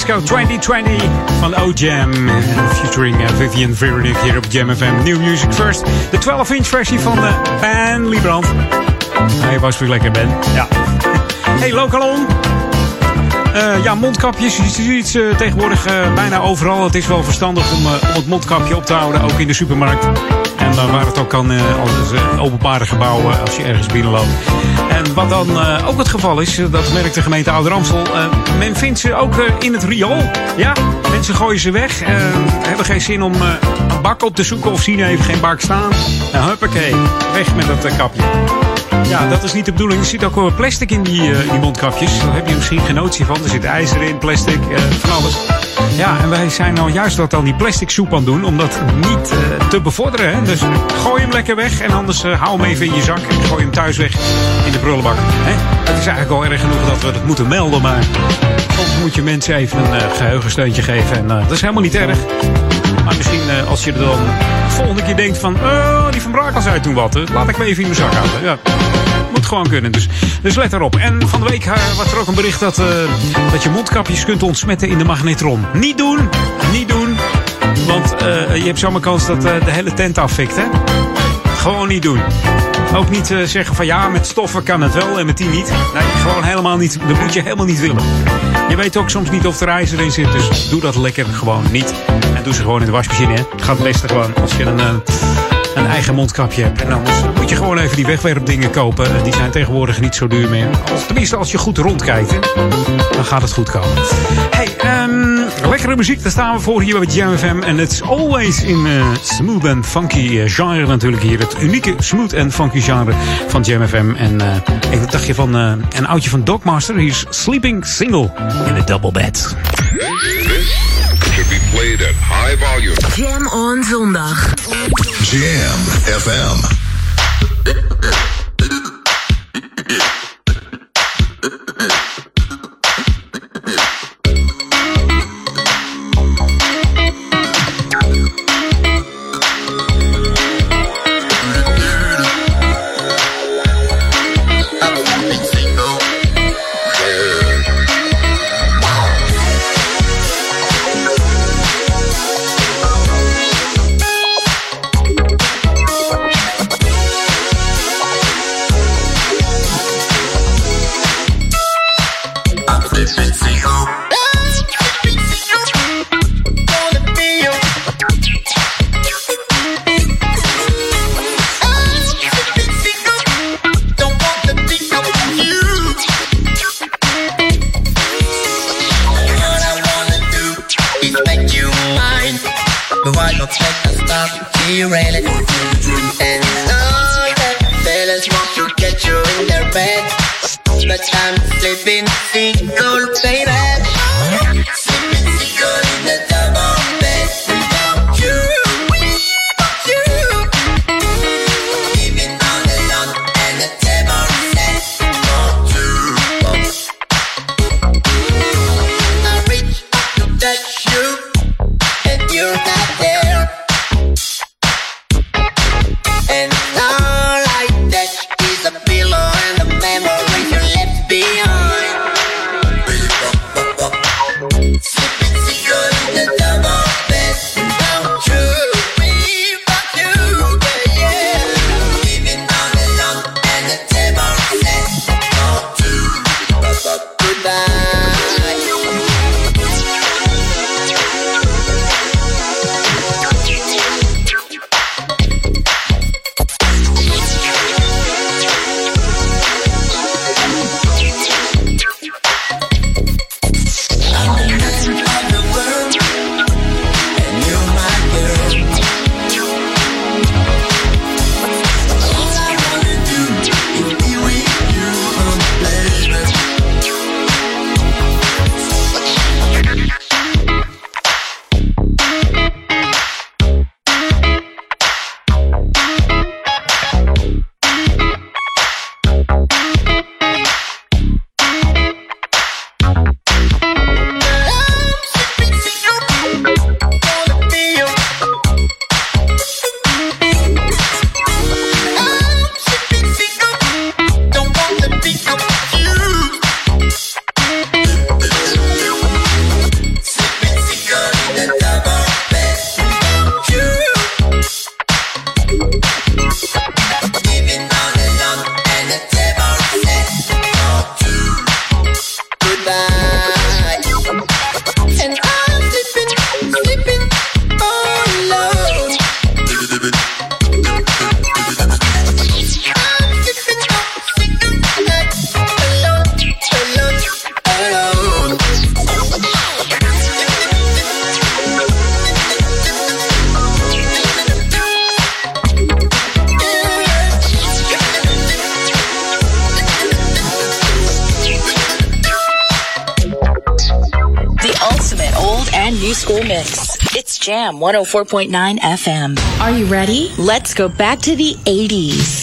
Disco 2020 van O-Jam. Featuring eh, Vivian Veronique hier op Jam FM. New Music First. De 12-inch versie van de Ben Liebrand. Hij was weer lekker, Ben. Ja. Hey, Lokalon. Eh, ja, mondkapjes. Je ziet ze tegenwoordig eh, bijna overal. Het is wel verstandig om, eh, om het mondkapje op te houden, ook in de supermarkt. Dan waar het ook kan, eh, als eh, openbare gebouwen, als je ergens binnenloopt. En wat dan eh, ook het geval is, eh, dat merkt de gemeente Ouder Amstel. eh, men vindt ze ook eh, in het riool. Ja, mensen gooien ze weg. eh, hebben geen zin om eh, een bak op te zoeken of zien even geen bak staan. Nou, huppakee, weg met dat eh, kapje. Ja, dat is niet de bedoeling. Er zit ook wel plastic in die, eh, mondkapjes. Daar heb je misschien geen notie van. Er zit ijzer in, plastic, eh, van alles. Ja, en wij zijn nou juist dat aan die plastic soep aan het doen. Om dat niet eh, te bevorderen. Hè? Dus gooi hem lekker weg. En anders eh, hou hem even in je zak. En gooi hem thuis weg in de prullenbak. Hè? Het is eigenlijk al erg genoeg dat we dat moeten melden. Maar soms moet je mensen even een eh, geheugensteuntje geven. En eh, dat is helemaal niet erg. Maar misschien eh, als je er dan de volgende keer denkt van... Oh, die van Brakel zei toen wat. eh, Laat ik me even in mijn zak houden. Ja. Gewoon kunnen. Dus, dus let erop. En van de week eh, was er ook een bericht dat, eh, dat je mondkapjes kunt ontsmetten in de magnetron. Niet doen. Niet doen. Want eh, je hebt zomaar kans dat de hele tent afvikt. Hè? Gewoon niet doen. Ook niet zeggen van ja, met stoffen kan het wel en met die niet. Nee, gewoon helemaal niet. Dat moet je helemaal niet willen. Je weet ook soms niet of er ijzer in zit, dus doe dat lekker gewoon niet. En doe ze gewoon in de wasmachine. Hè. Het gaat het beste gewoon als je een eigen mondkapje. En anders moet je gewoon even die wegwerpdingen kopen. Eh, Die zijn tegenwoordig niet zo duur meer. Als, tenminste, als je goed rondkijkt, dan gaat het goed komen. Hey, ehm, lekkere muziek, daar staan we voor hier bij Jam FM. En it's always in eh, smooth and funky eh, genre natuurlijk hier. Het unieke smooth and funky genre van Jam FM. En eh ik dacht je van een oudje van Dogmaster. Hier is Sleeping Single in a double bed. Should be played at high volume. Jam on zondag. Jam FM. 104.9 FM. Are you ready? Let's go back to the 80s. 80s.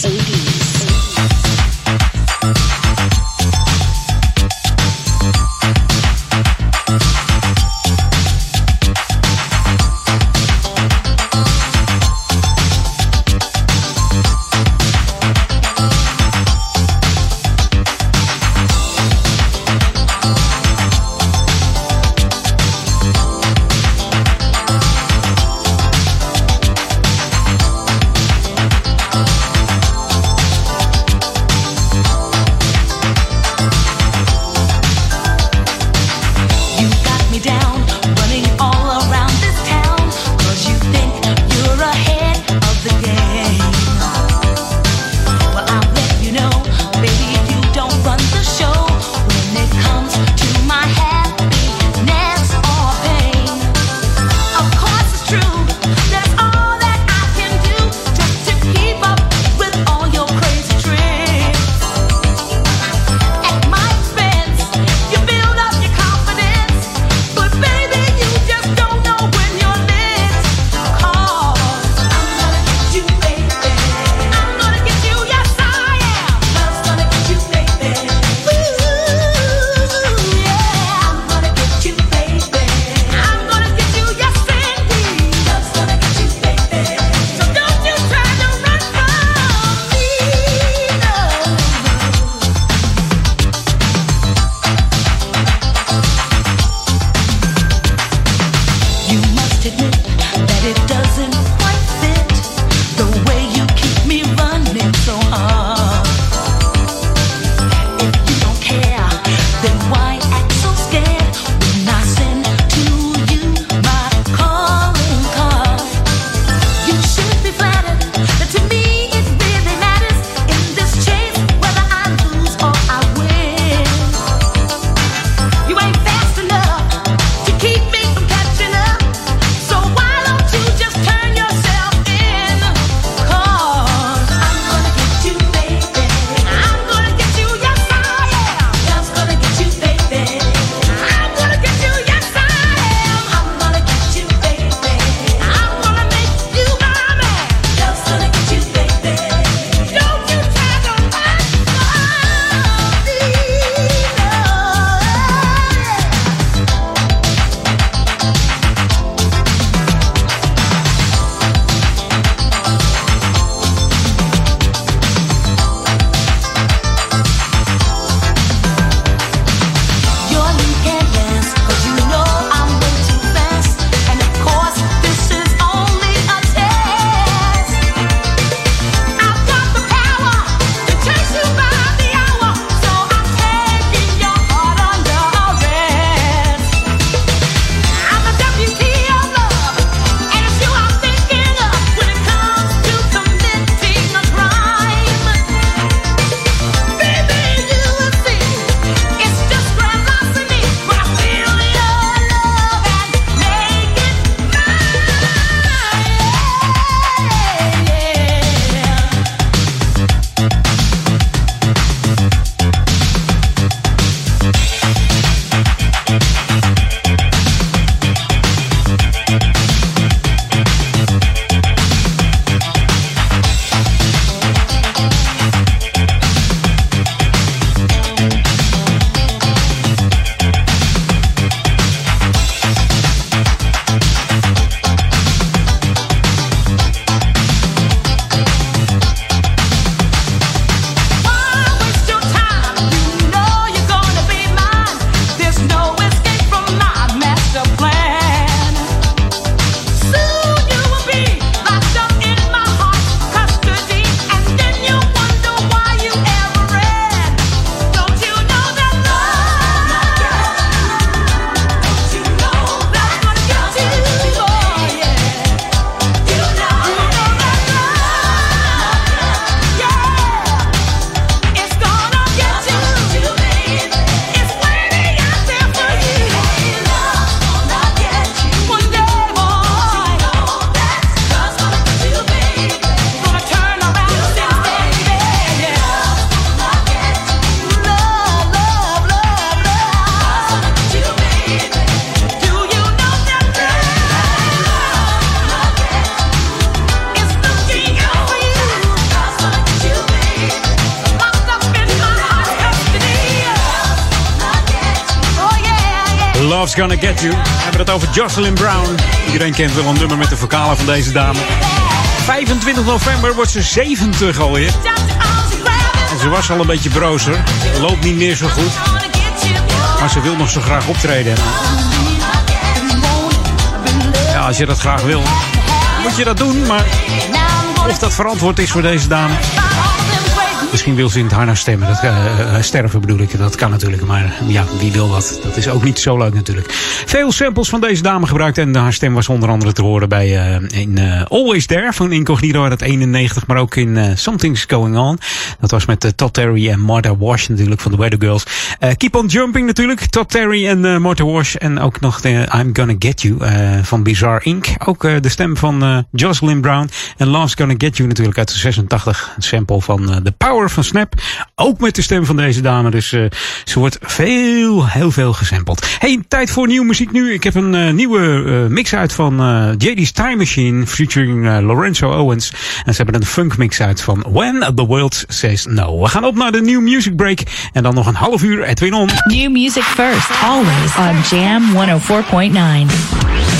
Gonna Get You. We hebben het over Jocelyn Brown. Iedereen kent wel een nummer met de vocalen van deze dame. 25 november wordt ze 70 alweer. En ze was al een beetje brozer. Loopt niet meer zo goed. Maar ze wil nog zo graag optreden. Ja, als je dat graag wil, moet je dat doen. Maar of dat verantwoord is voor deze dame. Misschien wil ze in het harnas stemmen. Dat, uh, sterven bedoel ik. Dat kan natuurlijk. Maar ja, wie wil dat? Dat is ook niet zo leuk natuurlijk. Veel samples van deze dame gebruikt. En haar stem was onder andere te horen bij uh, in uh, Always There van Incognito uit 91. Maar ook in Something's Going On. Dat was met Todd Terry en Martha Wash natuurlijk van de Weather Girls. Keep on Jumping natuurlijk. Todd Terry en Martha Wash. En ook nog de I'm Gonna Get You van Bizarre Inc. Ook de stem van Jocelyn Brown. En Love's Gonna Get You natuurlijk uit de 86. Een sample van The Van Snap. Ook met de stem van deze dame. Dus uh, ze wordt veel, heel veel gesampled. Hey, tijd voor nieuwe muziek nu. Ik heb een uh, nieuwe uh, mix uit van JD's Time Machine featuring Lorenzo Owens. En ze hebben een funk mix uit van When the World Says No. We gaan op naar de New Music Break. En dan nog een half uur Edwin On. New music first, always on Jam 104.9.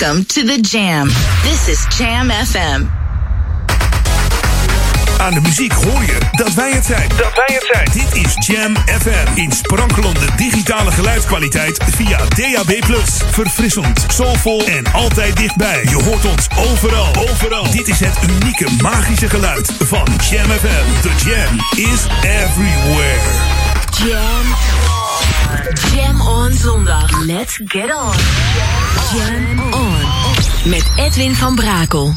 Welcome to the Jam. This is Jam FM. Aan de muziek hoor je dat wij het zijn. Dat wij het zijn. Dit is Jam FM. In sprankelende digitale geluidskwaliteit via DAB+. Verfrissend, soulvol en altijd dichtbij. Je hoort ons overal. Overal. Dit is het unieke magische geluid van Jam FM. The Jam is everywhere. Jam. Jam on zondag. Let's get on. Jam on. Met Edwin van Brakel.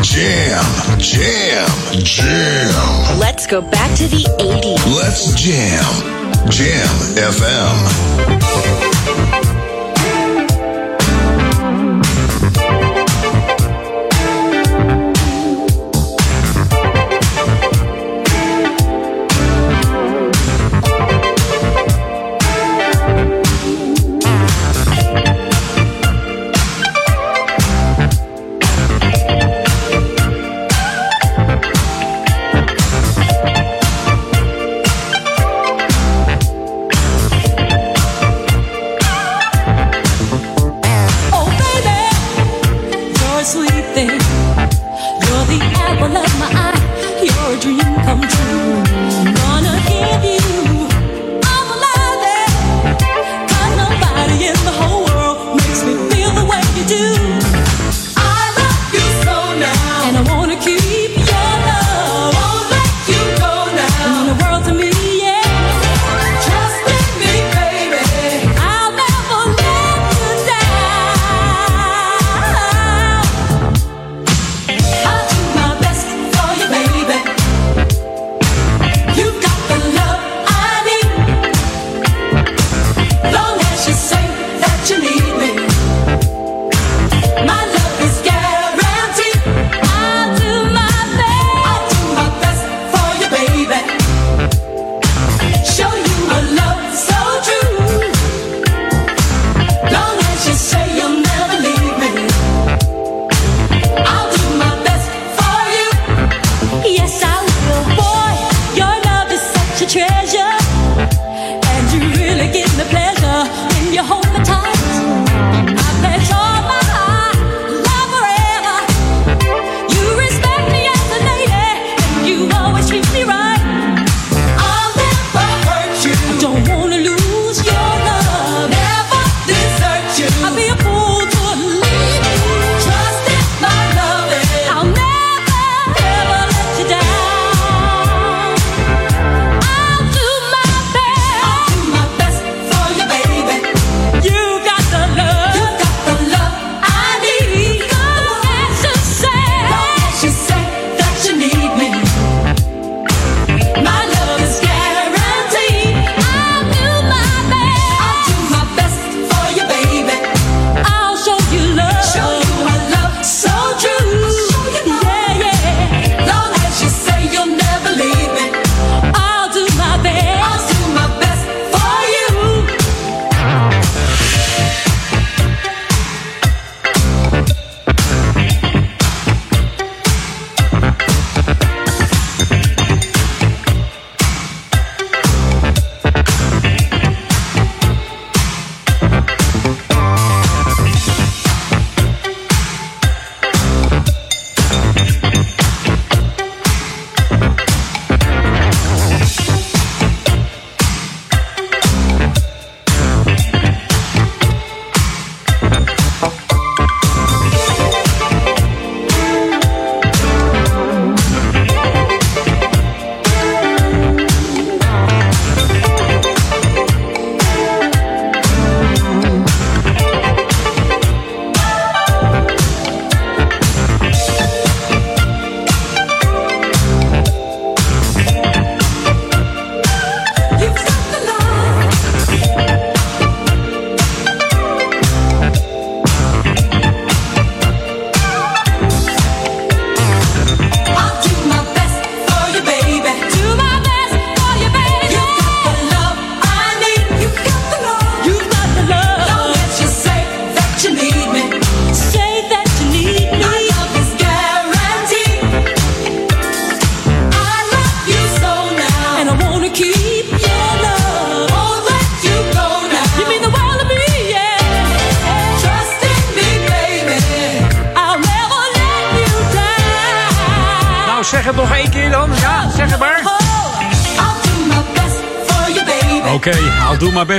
Jam, jam, jam. Let's go back to the 80s. Let's jam. Jam FM.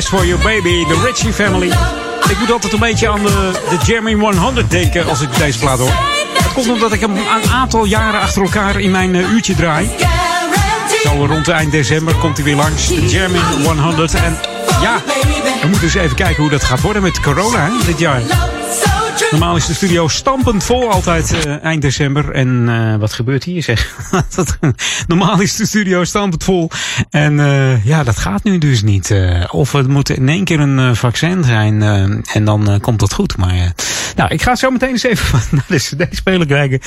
For you baby, the Richie family. Ik moet altijd een beetje aan de, de Jeremy 100 denken als ik deze plaat hoor. Dat komt omdat ik hem een aantal jaren achter elkaar in mijn eh, uurtje draai. Zo rond eind december komt hij weer langs, de Jeremy 100. En ja, we moeten eens even kijken hoe dat gaat worden met corona dit jaar. Normaal is de studio stampend vol altijd eh, eind december. En eh, wat gebeurt hier zeg? Normaal is de studio stampend vol. En eh, ja, dat gaat nu dus niet. Of het moet in één keer een vaccin zijn. en dan komt dat goed. Maar nou, ik ga zo meteen eens even naar de cd-speler kijken.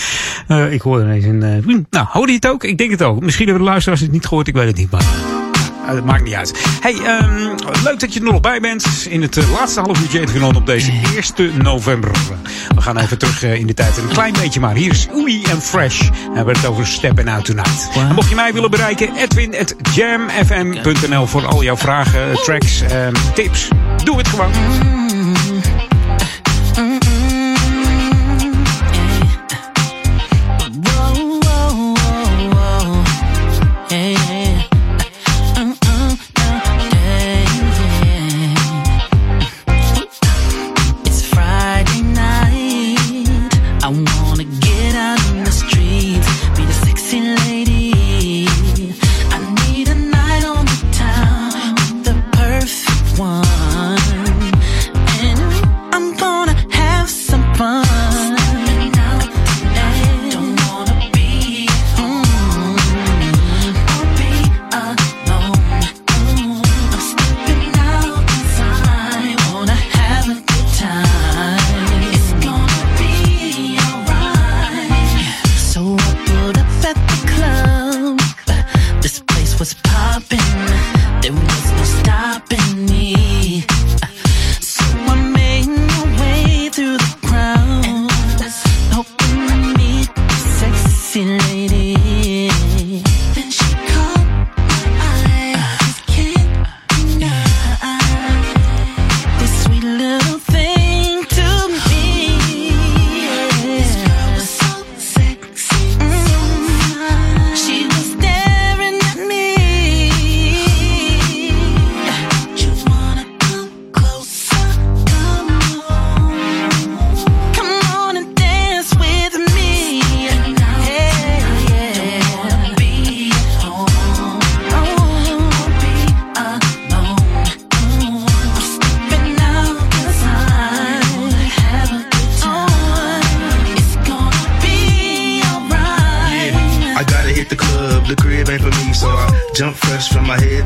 Ik hoor ineens een... nou, hoorde je het ook? Ik denk het ook. Misschien hebben de luisteraars het niet gehoord. Ik weet het niet, maar... Eh, dat maakt niet uit. Hey, ehm, leuk dat je er nog bij bent. In het eh, laatste half uurtje even genomen op deze 1 november. We gaan even terug eh, in de tijd. Een klein beetje maar. Hier is Oei en Fresh. En we hebben het over Stepping Out Tonight. En mocht je mij willen bereiken, Edwin at jamfm.nl voor al jouw vragen, tracks, ehm, tips. Doe het gewoon.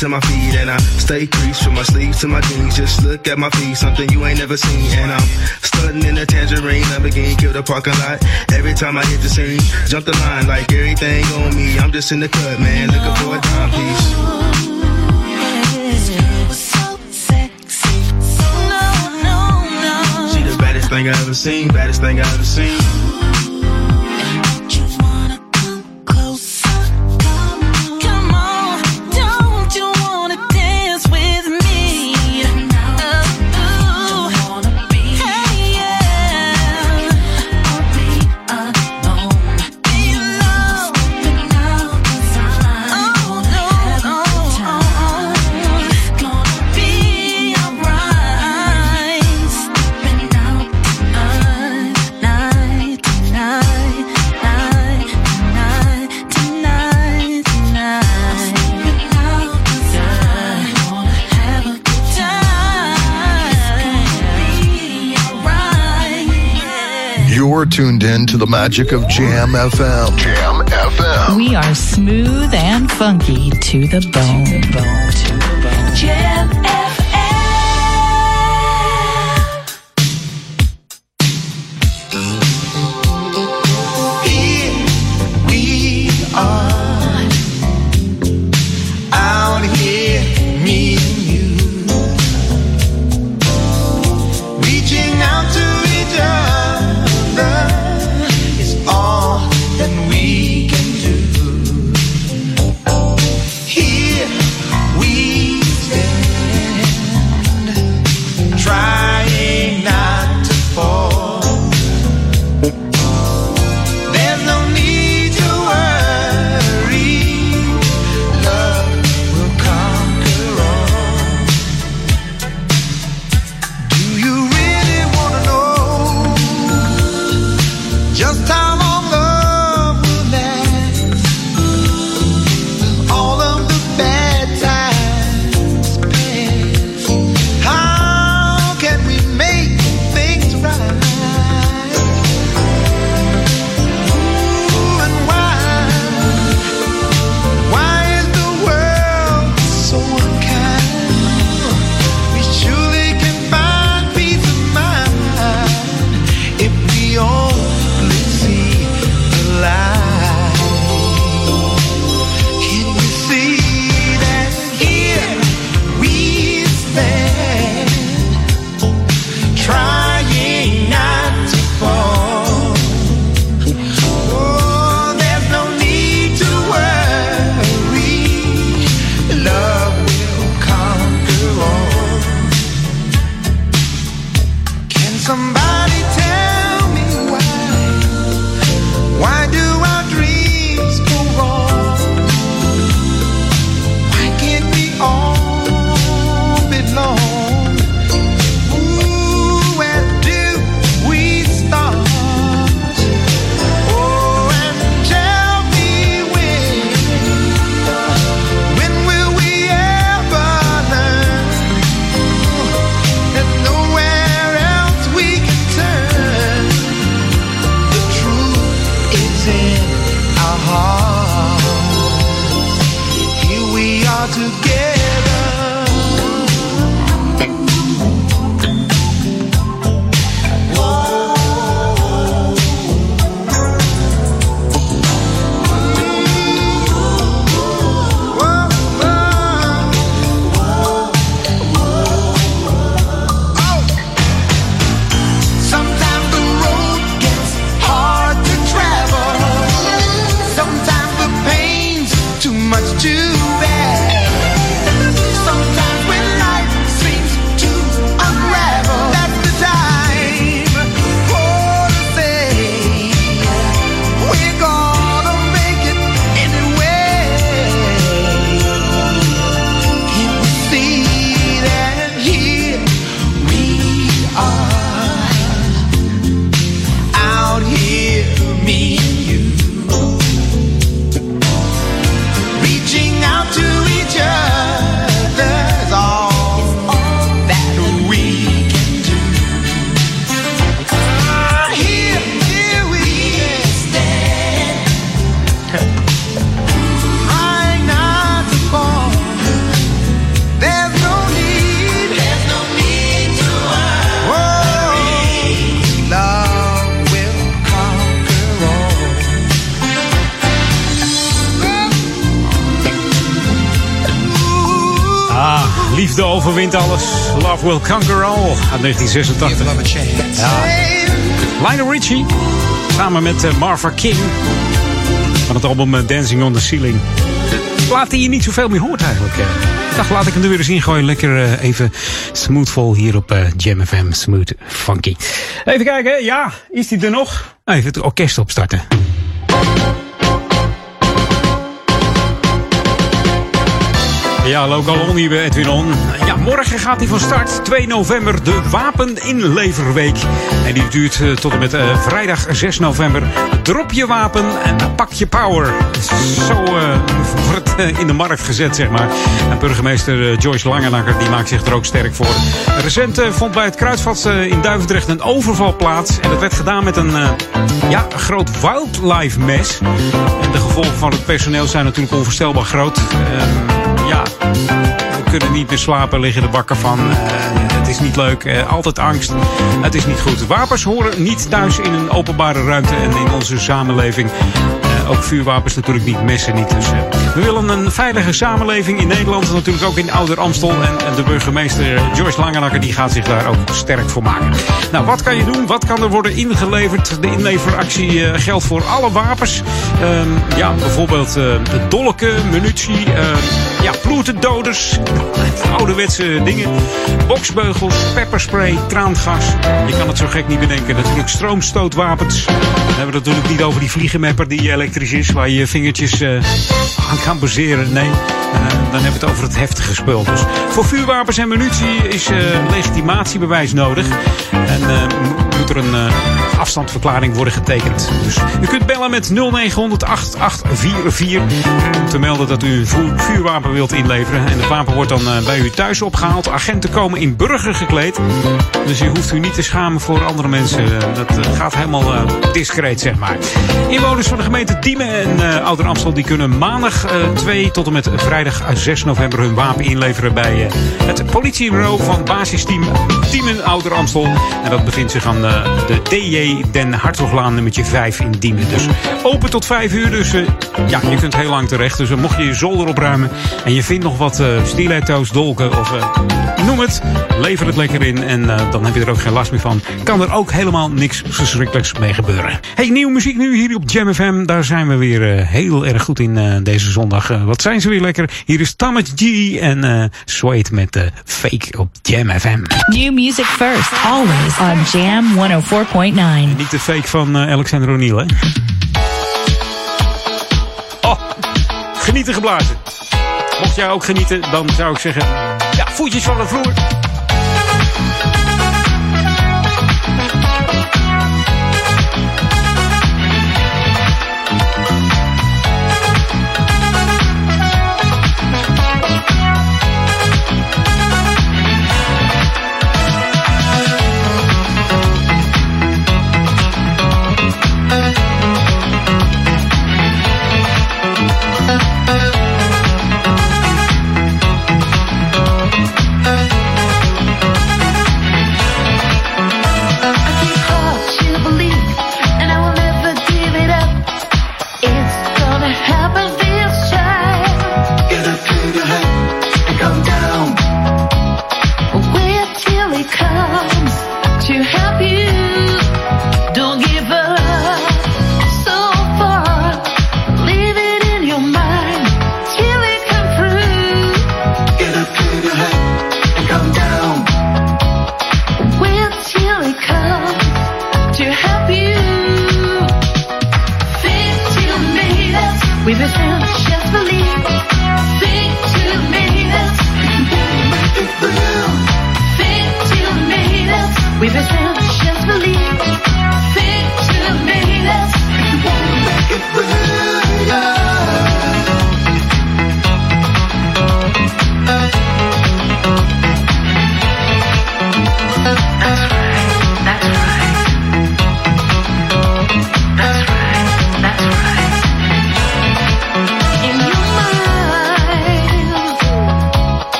To my feet, and I stay creased from my sleeves to my jeans. Just look at my feet, something you ain't never seen, and I'm stunting in a tangerine, Lamborghini, kill the parking lot. Every time I hit the scene, jump the line like everything on me. I'm just in the cut, man, looking for a timepiece. She the baddest thing I ever seen, baddest thing I ever seen. You're tuned in to the magic of Jam FM. Jam FM. We are smooth and funky to the bone. Jam 1986. Ja. Lionel Richie. Samen met eh, Marva King. Van het album eh, Dancing on the Ceiling. Plaat die je niet zoveel meer hoort eigenlijk. eh. Ik laat ik hem er weer eens in gooien. Lekker even smoothvol hier op Jam FM. Smooth funky. Even kijken. Ja, is die er nog? Even het orkest opstarten. Ja, lokaal on hier bij Edwin On. Ja, morgen gaat hij van start. 2 november, de Wapeninleverweek. En die duurt eh, tot en met eh, vrijdag 6 november. Drop je wapen en pak je power. Zo eh, wordt eh, in de markt gezet, zeg maar. En burgemeester Joyce Langenakker die maakt zich er ook sterk voor. Recent vond bij het Kruidvat in Duivendrecht een overval plaats. En dat werd gedaan met een, ja, groot wildlife mes. En de gevolgen van het personeel zijn natuurlijk onvoorstelbaar groot. Ja, we kunnen niet meer slapen, liggen er wakker van. Eh, het is niet leuk, eh, altijd angst. Het is niet goed. Wapens horen niet thuis in een openbare ruimte en in onze samenleving. Eh, ook vuurwapens natuurlijk niet, messen niet. Dus, we willen een veilige samenleving in Nederland. Natuurlijk ook in Ouder Amstel. En, de burgemeester Joyce Langenakker die gaat zich daar ook sterk voor maken. Nou, wat kan je doen? Wat kan er worden ingeleverd? De inleveractie geldt voor alle wapens. Ehm, ja, bijvoorbeeld dolken, munitie, ja, ploetendoders, ouderwetse dingen. Boksbeugels, pepperspray, traangas. Je kan het zo gek niet bedenken. Natuurlijk stroomstootwapens. Dan hebben we het natuurlijk niet over die vliegenmapper die elektrisch is, waar je je vingertjes eh, aan kan baseren. Nee, eh, dan hebben we het over het heftige spul. Dus voor vuurwapens en munitie is eh, legitimatiebewijs nodig. En mo- moet er een afstandverklaring worden getekend. Dus u kunt bellen met 0900 8844 om te melden dat u een vu- vuurwapen wilt inleveren. En het wapen wordt dan eh, bij u thuis opgehaald. Agenten komen in burger gekleed. Dus u hoeft u niet te schamen voor andere mensen. Eh, Dat eh, gaat helemaal discreet, zeg maar. Inwoners van de gemeente Diemen en Ouder Amstel die kunnen maandag eh 2 tot en met vrijdag eh, 6 november hun wapen inleveren bij het politiebureau van basisteam Diemen Ouder Amstel. En dat bevindt zich aan de DJ Den Hartoglaan nummertje 5 in Diemen. Dus open tot 5 uur. Dus eh, ja, je kunt heel lang terecht. Dus eh, mocht je je zolder opruimen en je vindt nog wat eh stiletto's, dolken of noem het. Lever het lekker in en dan heb je er ook geen last meer van. Kan er ook helemaal niks verschrikkelijks mee gebeuren. Hey, nieuwe muziek nu hier op Jam FM. Daar zijn we weer heel erg goed in deze zondag. Wat zijn ze weer lekker. Hier is Thomas G en Sweet met de Fake op Jam FM. New music first, always on Jam 104.9. Niet de fake van eh, Alexander O'Neill, hè? Oh, genieten geblazen. Mocht jij ook genieten, dan zou ik zeggen... Ja, voetjes van de vloer.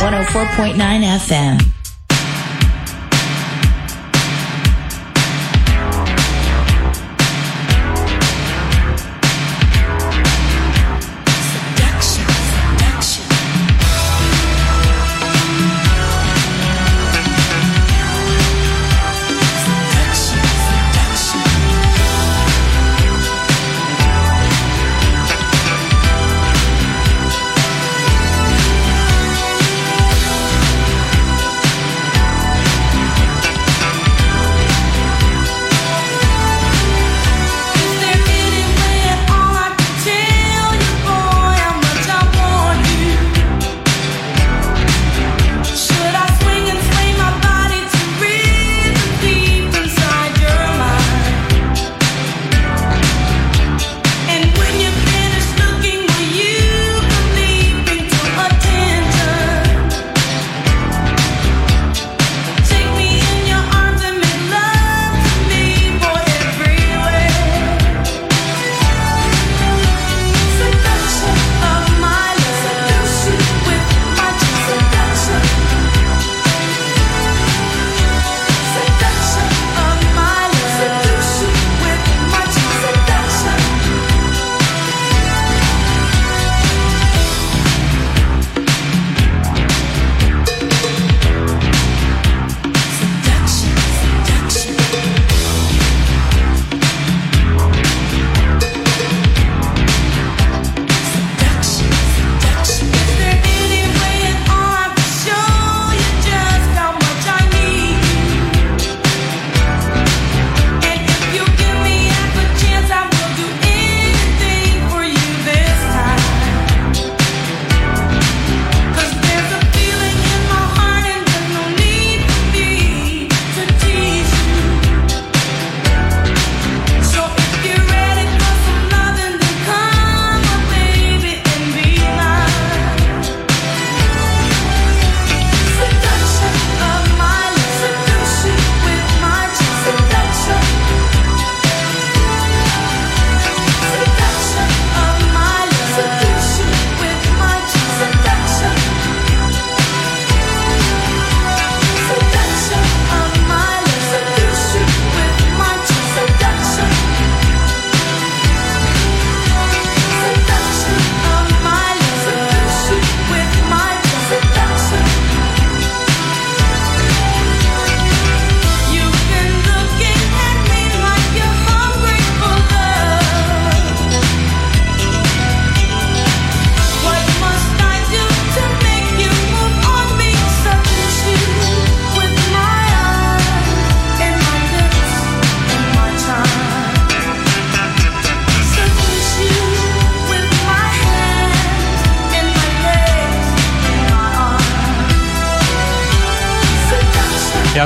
104.9 FM.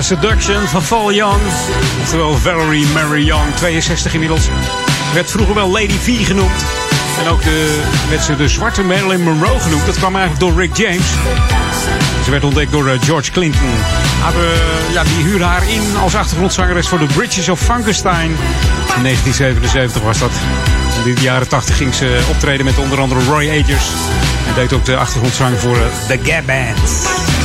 Seduction van Val Young. Oftewel Valerie Mary Young, 62 inmiddels. Werd vroeger wel Lady V genoemd. En ook de, werd ze de zwarte Marilyn Monroe genoemd. Dat kwam eigenlijk door Rick James. Ze werd ontdekt door eh, George Clinton. Eh, ja, die huurde haar in als achtergrondzangeres voor de Bridges of Frankenstein. In 1977 was dat. In de jaren 80 ging ze optreden met onder andere Roy Ayers. En deed ook de achtergrondzang voor eh, The Gap Band.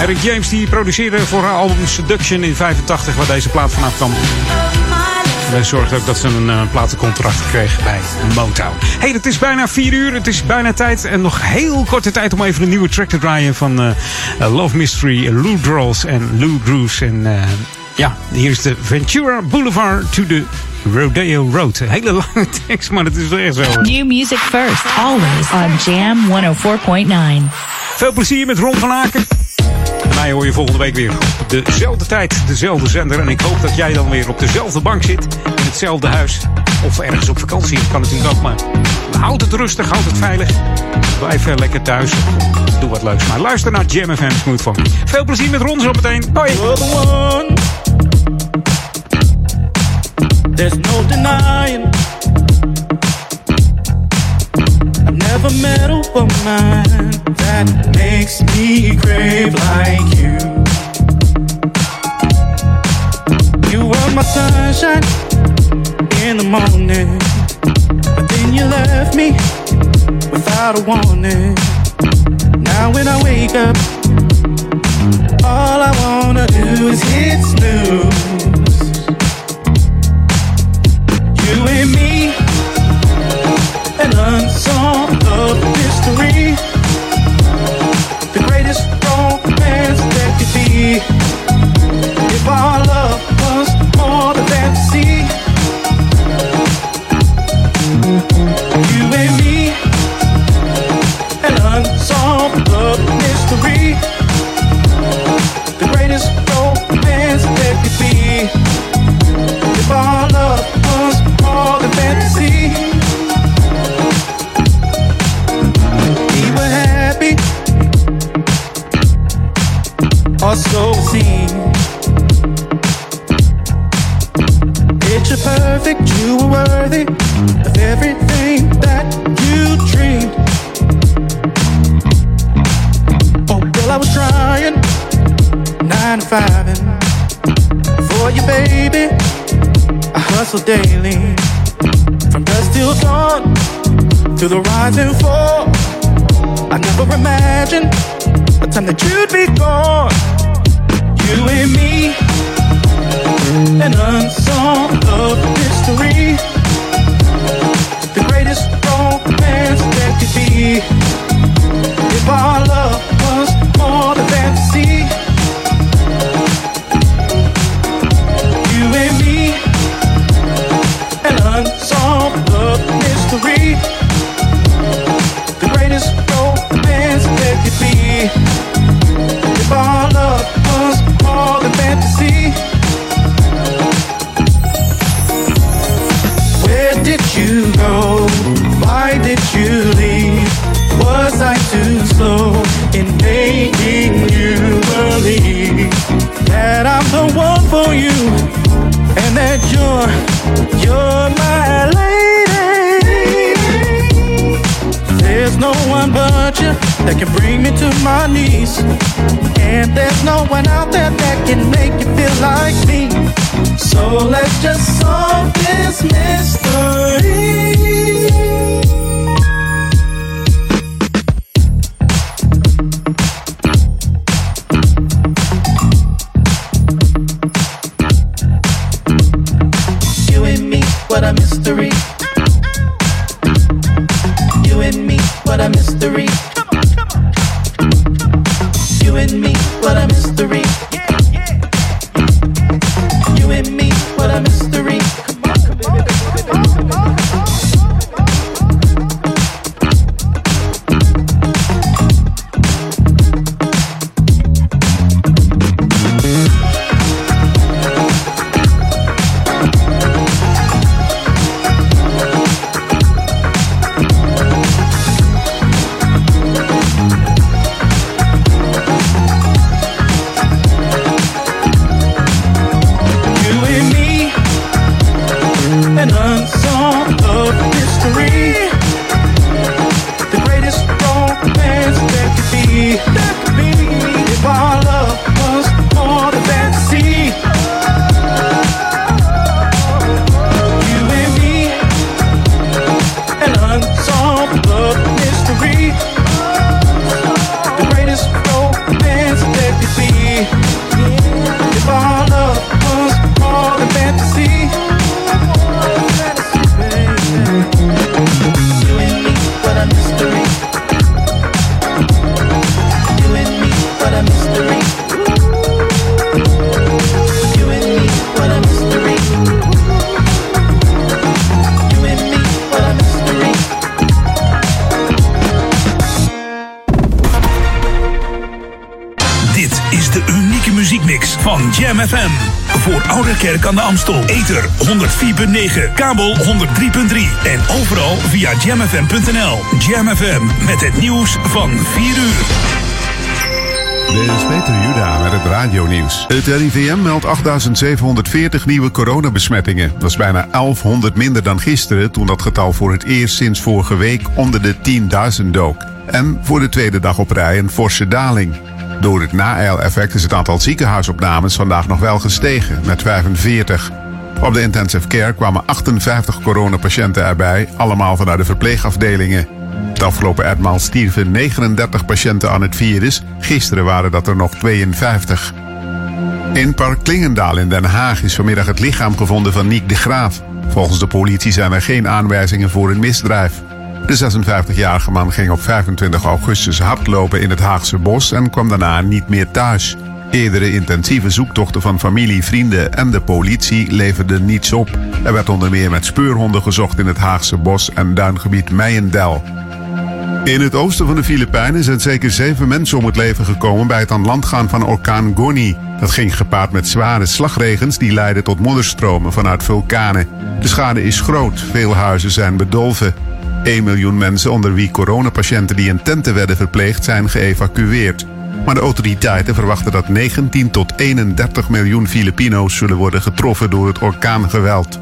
Eric James die produceerde voor haar album Seduction in 85, waar deze plaat vanaf kwam. En hij zorgde ook dat ze een uh, platencontract kreeg bij Motown. hey, het is bijna 4 uur. Het is bijna tijd. En nog heel korte tijd om even een nieuwe track te draaien van uh, Love Mystery, Lou Draws en Lou Grooves. En uh, ja, hier is de Ventura Boulevard to the Rodeo Road. Een hele lange tekst, maar het is wel echt zo. New music first, always on Jam 104.9. Veel plezier met Ron van Aken. Mij hoor je volgende week weer dezelfde tijd, dezelfde zender. En ik hoop dat jij dan weer op dezelfde bank zit, in hetzelfde huis. Of ergens op vakantie, dat kan natuurlijk ook. Maar houd het rustig, houd het veilig. Blijf lekker thuis. Doe wat leuks. Maar luister naar Jam FM Smooth van. Veel plezier met Ron zo meteen. Hoi! There's no denying. Never met a woman that makes me crave like you. You were my sunshine in the morning, but then you left me without a warning. Now when I wake up, all I wanna do is hit snooze. You and me, an unsolved love mystery. The greatest romance there could be. If our love was more than fantasy. Perfect, you were worthy of everything that you dreamed. Oh, girl, I was trying, nine to five, and for you, baby, I hustle daily. From dusk till dawn, to the rise and fall. I never imagined the time that you'd be gone. You and me, an unsolved love mystery. The greatest romance there could be. If our love was more than that I'm the one for you and that you're you're my lady? There's no one but you that can bring me to my knees, and there's no one out there that can make you feel like me. So let's just solve this mystery. And me, what a mystery. Amstel. Ether 104.9, kabel 103.3 en overal via jamfm.nl. Jam FM met het nieuws van 4 uur. Dit is Peter Juda met het radionieuws. Het RIVM meldt 8740 nieuwe coronabesmettingen. Dat is bijna 1100 minder dan gisteren, toen dat getal voor het eerst sinds vorige week onder de 10.000 dook. En voor de tweede dag op rij een forse daling. Door het na-effect is het aantal ziekenhuisopnames vandaag nog wel gestegen, met 45. Op de intensive care kwamen 58 coronapatiënten erbij, allemaal vanuit de verpleegafdelingen. Het afgelopen etmaal stierven 39 patiënten aan het virus. Gisteren waren dat er nog 52. In Park Klingendaal in Den Haag is vanmiddag het lichaam gevonden van Niek de Graaf. Volgens de politie zijn er geen aanwijzingen voor een misdrijf. De 56-jarige man ging op 25 augustus hardlopen in het Haagse bos en kwam daarna niet meer thuis. Eerdere intensieve zoektochten van familie, vrienden en de politie leverden niets op. Er werd onder meer met speurhonden gezocht in het Haagse bos en duingebied Meijendel. In het oosten van de Filipijnen zijn zeker zeven mensen om het leven gekomen bij het aan land gaan van orkaan Goni. Dat ging gepaard met zware slagregens die leidden tot modderstromen vanuit vulkanen. De schade is groot, veel huizen zijn bedolven. 1 miljoen mensen onder wie coronapatiënten die in tenten werden verpleegd zijn geëvacueerd. Maar de autoriteiten verwachten dat 19 tot 31 miljoen Filipino's zullen worden getroffen door het orkaangeweld.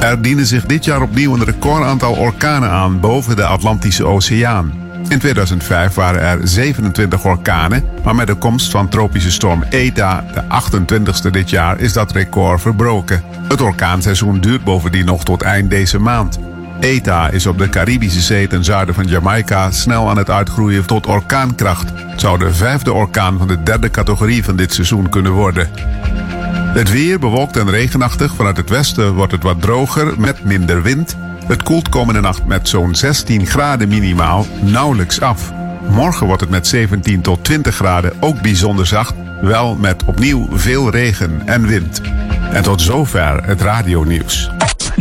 Er dienen zich dit jaar opnieuw een recordaantal orkanen aan boven de Atlantische Oceaan. In 2005 waren er 27 orkanen, maar met de komst van tropische storm ETA, de 28ste dit jaar, is dat record verbroken. Het orkaanseizoen duurt bovendien nog tot eind deze maand. ETA is op de Caribische Zee ten zuiden van Jamaica snel aan het uitgroeien tot orkaankracht. Het zou de vijfde orkaan van de derde categorie van dit seizoen kunnen worden. Het weer bewolkt en regenachtig. Vanuit het westen wordt het wat droger met minder wind. Het koelt komende nacht met zo'n 16 graden minimaal nauwelijks af. Morgen wordt het met 17 tot 20 graden ook bijzonder zacht. Wel met opnieuw veel regen en wind. En tot zover het radionieuws.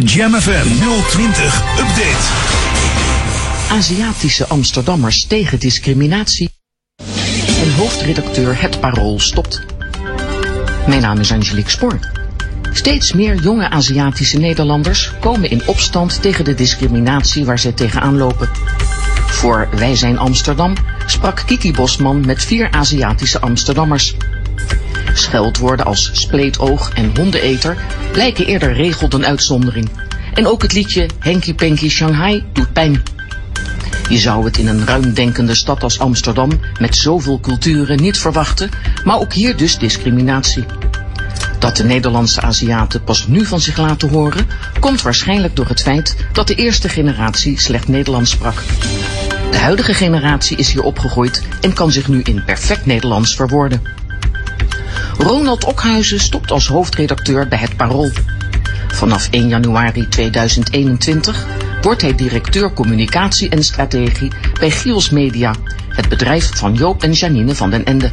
Jam FM 020 Update. Aziatische Amsterdammers tegen discriminatie. En hoofdredacteur Het Parool stopt. Mijn naam is Angelique Spoor. Steeds meer jonge Aziatische Nederlanders komen in opstand tegen de discriminatie waar zij tegenaan lopen. Voor Wij zijn Amsterdam sprak Kiki Bosman met vier Aziatische Amsterdammers. Scheldwoorden als spleetoog en hondeneter lijken eerder regel dan uitzondering. En ook het liedje Henky Panky Shanghai doet pijn. Je zou het in een ruimdenkende stad als Amsterdam met zoveel culturen niet verwachten, maar ook hier dus discriminatie. Dat de Nederlandse Aziaten pas nu van zich laten horen, komt waarschijnlijk door het feit dat de eerste generatie slecht Nederlands sprak. De huidige generatie is hier opgegroeid en kan zich nu in perfect Nederlands verwoorden. Ronald Okhuizen stopt als hoofdredacteur bij het Parool. Vanaf 1 januari 2021 wordt hij directeur communicatie en strategie bij Giels Media, het bedrijf van Joop en Janine van den Ende.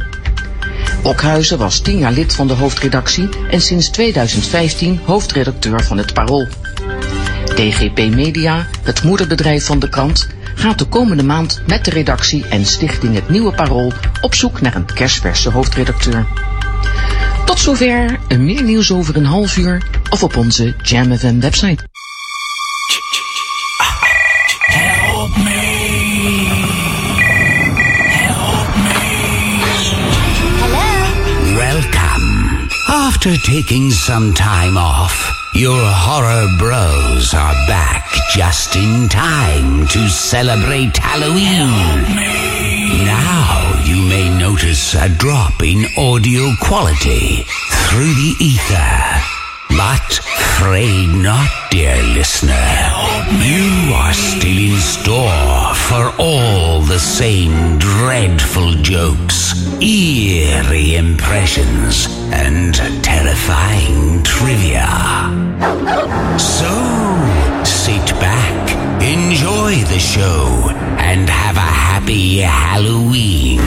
Okhuizen was 10 jaar lid van de hoofdredactie en sinds 2015 hoofdredacteur van het Parool. DGP Media, het moederbedrijf van de krant, gaat de komende maand met de redactie en stichting Het Nieuwe Parool op zoek naar een kerstverse hoofdredacteur. Tot zover, meer nieuws over een half uur of op onze Jam FM website. After taking some time off, your horror bros are back just in time to celebrate Halloween. Now you may notice a drop in audio quality through the ether. But fray not, dear listener. You are still in store for all the same dreadful jokes, eerie impressions, and terrifying trivia. So, sit back, enjoy the show, and have a happy Halloween.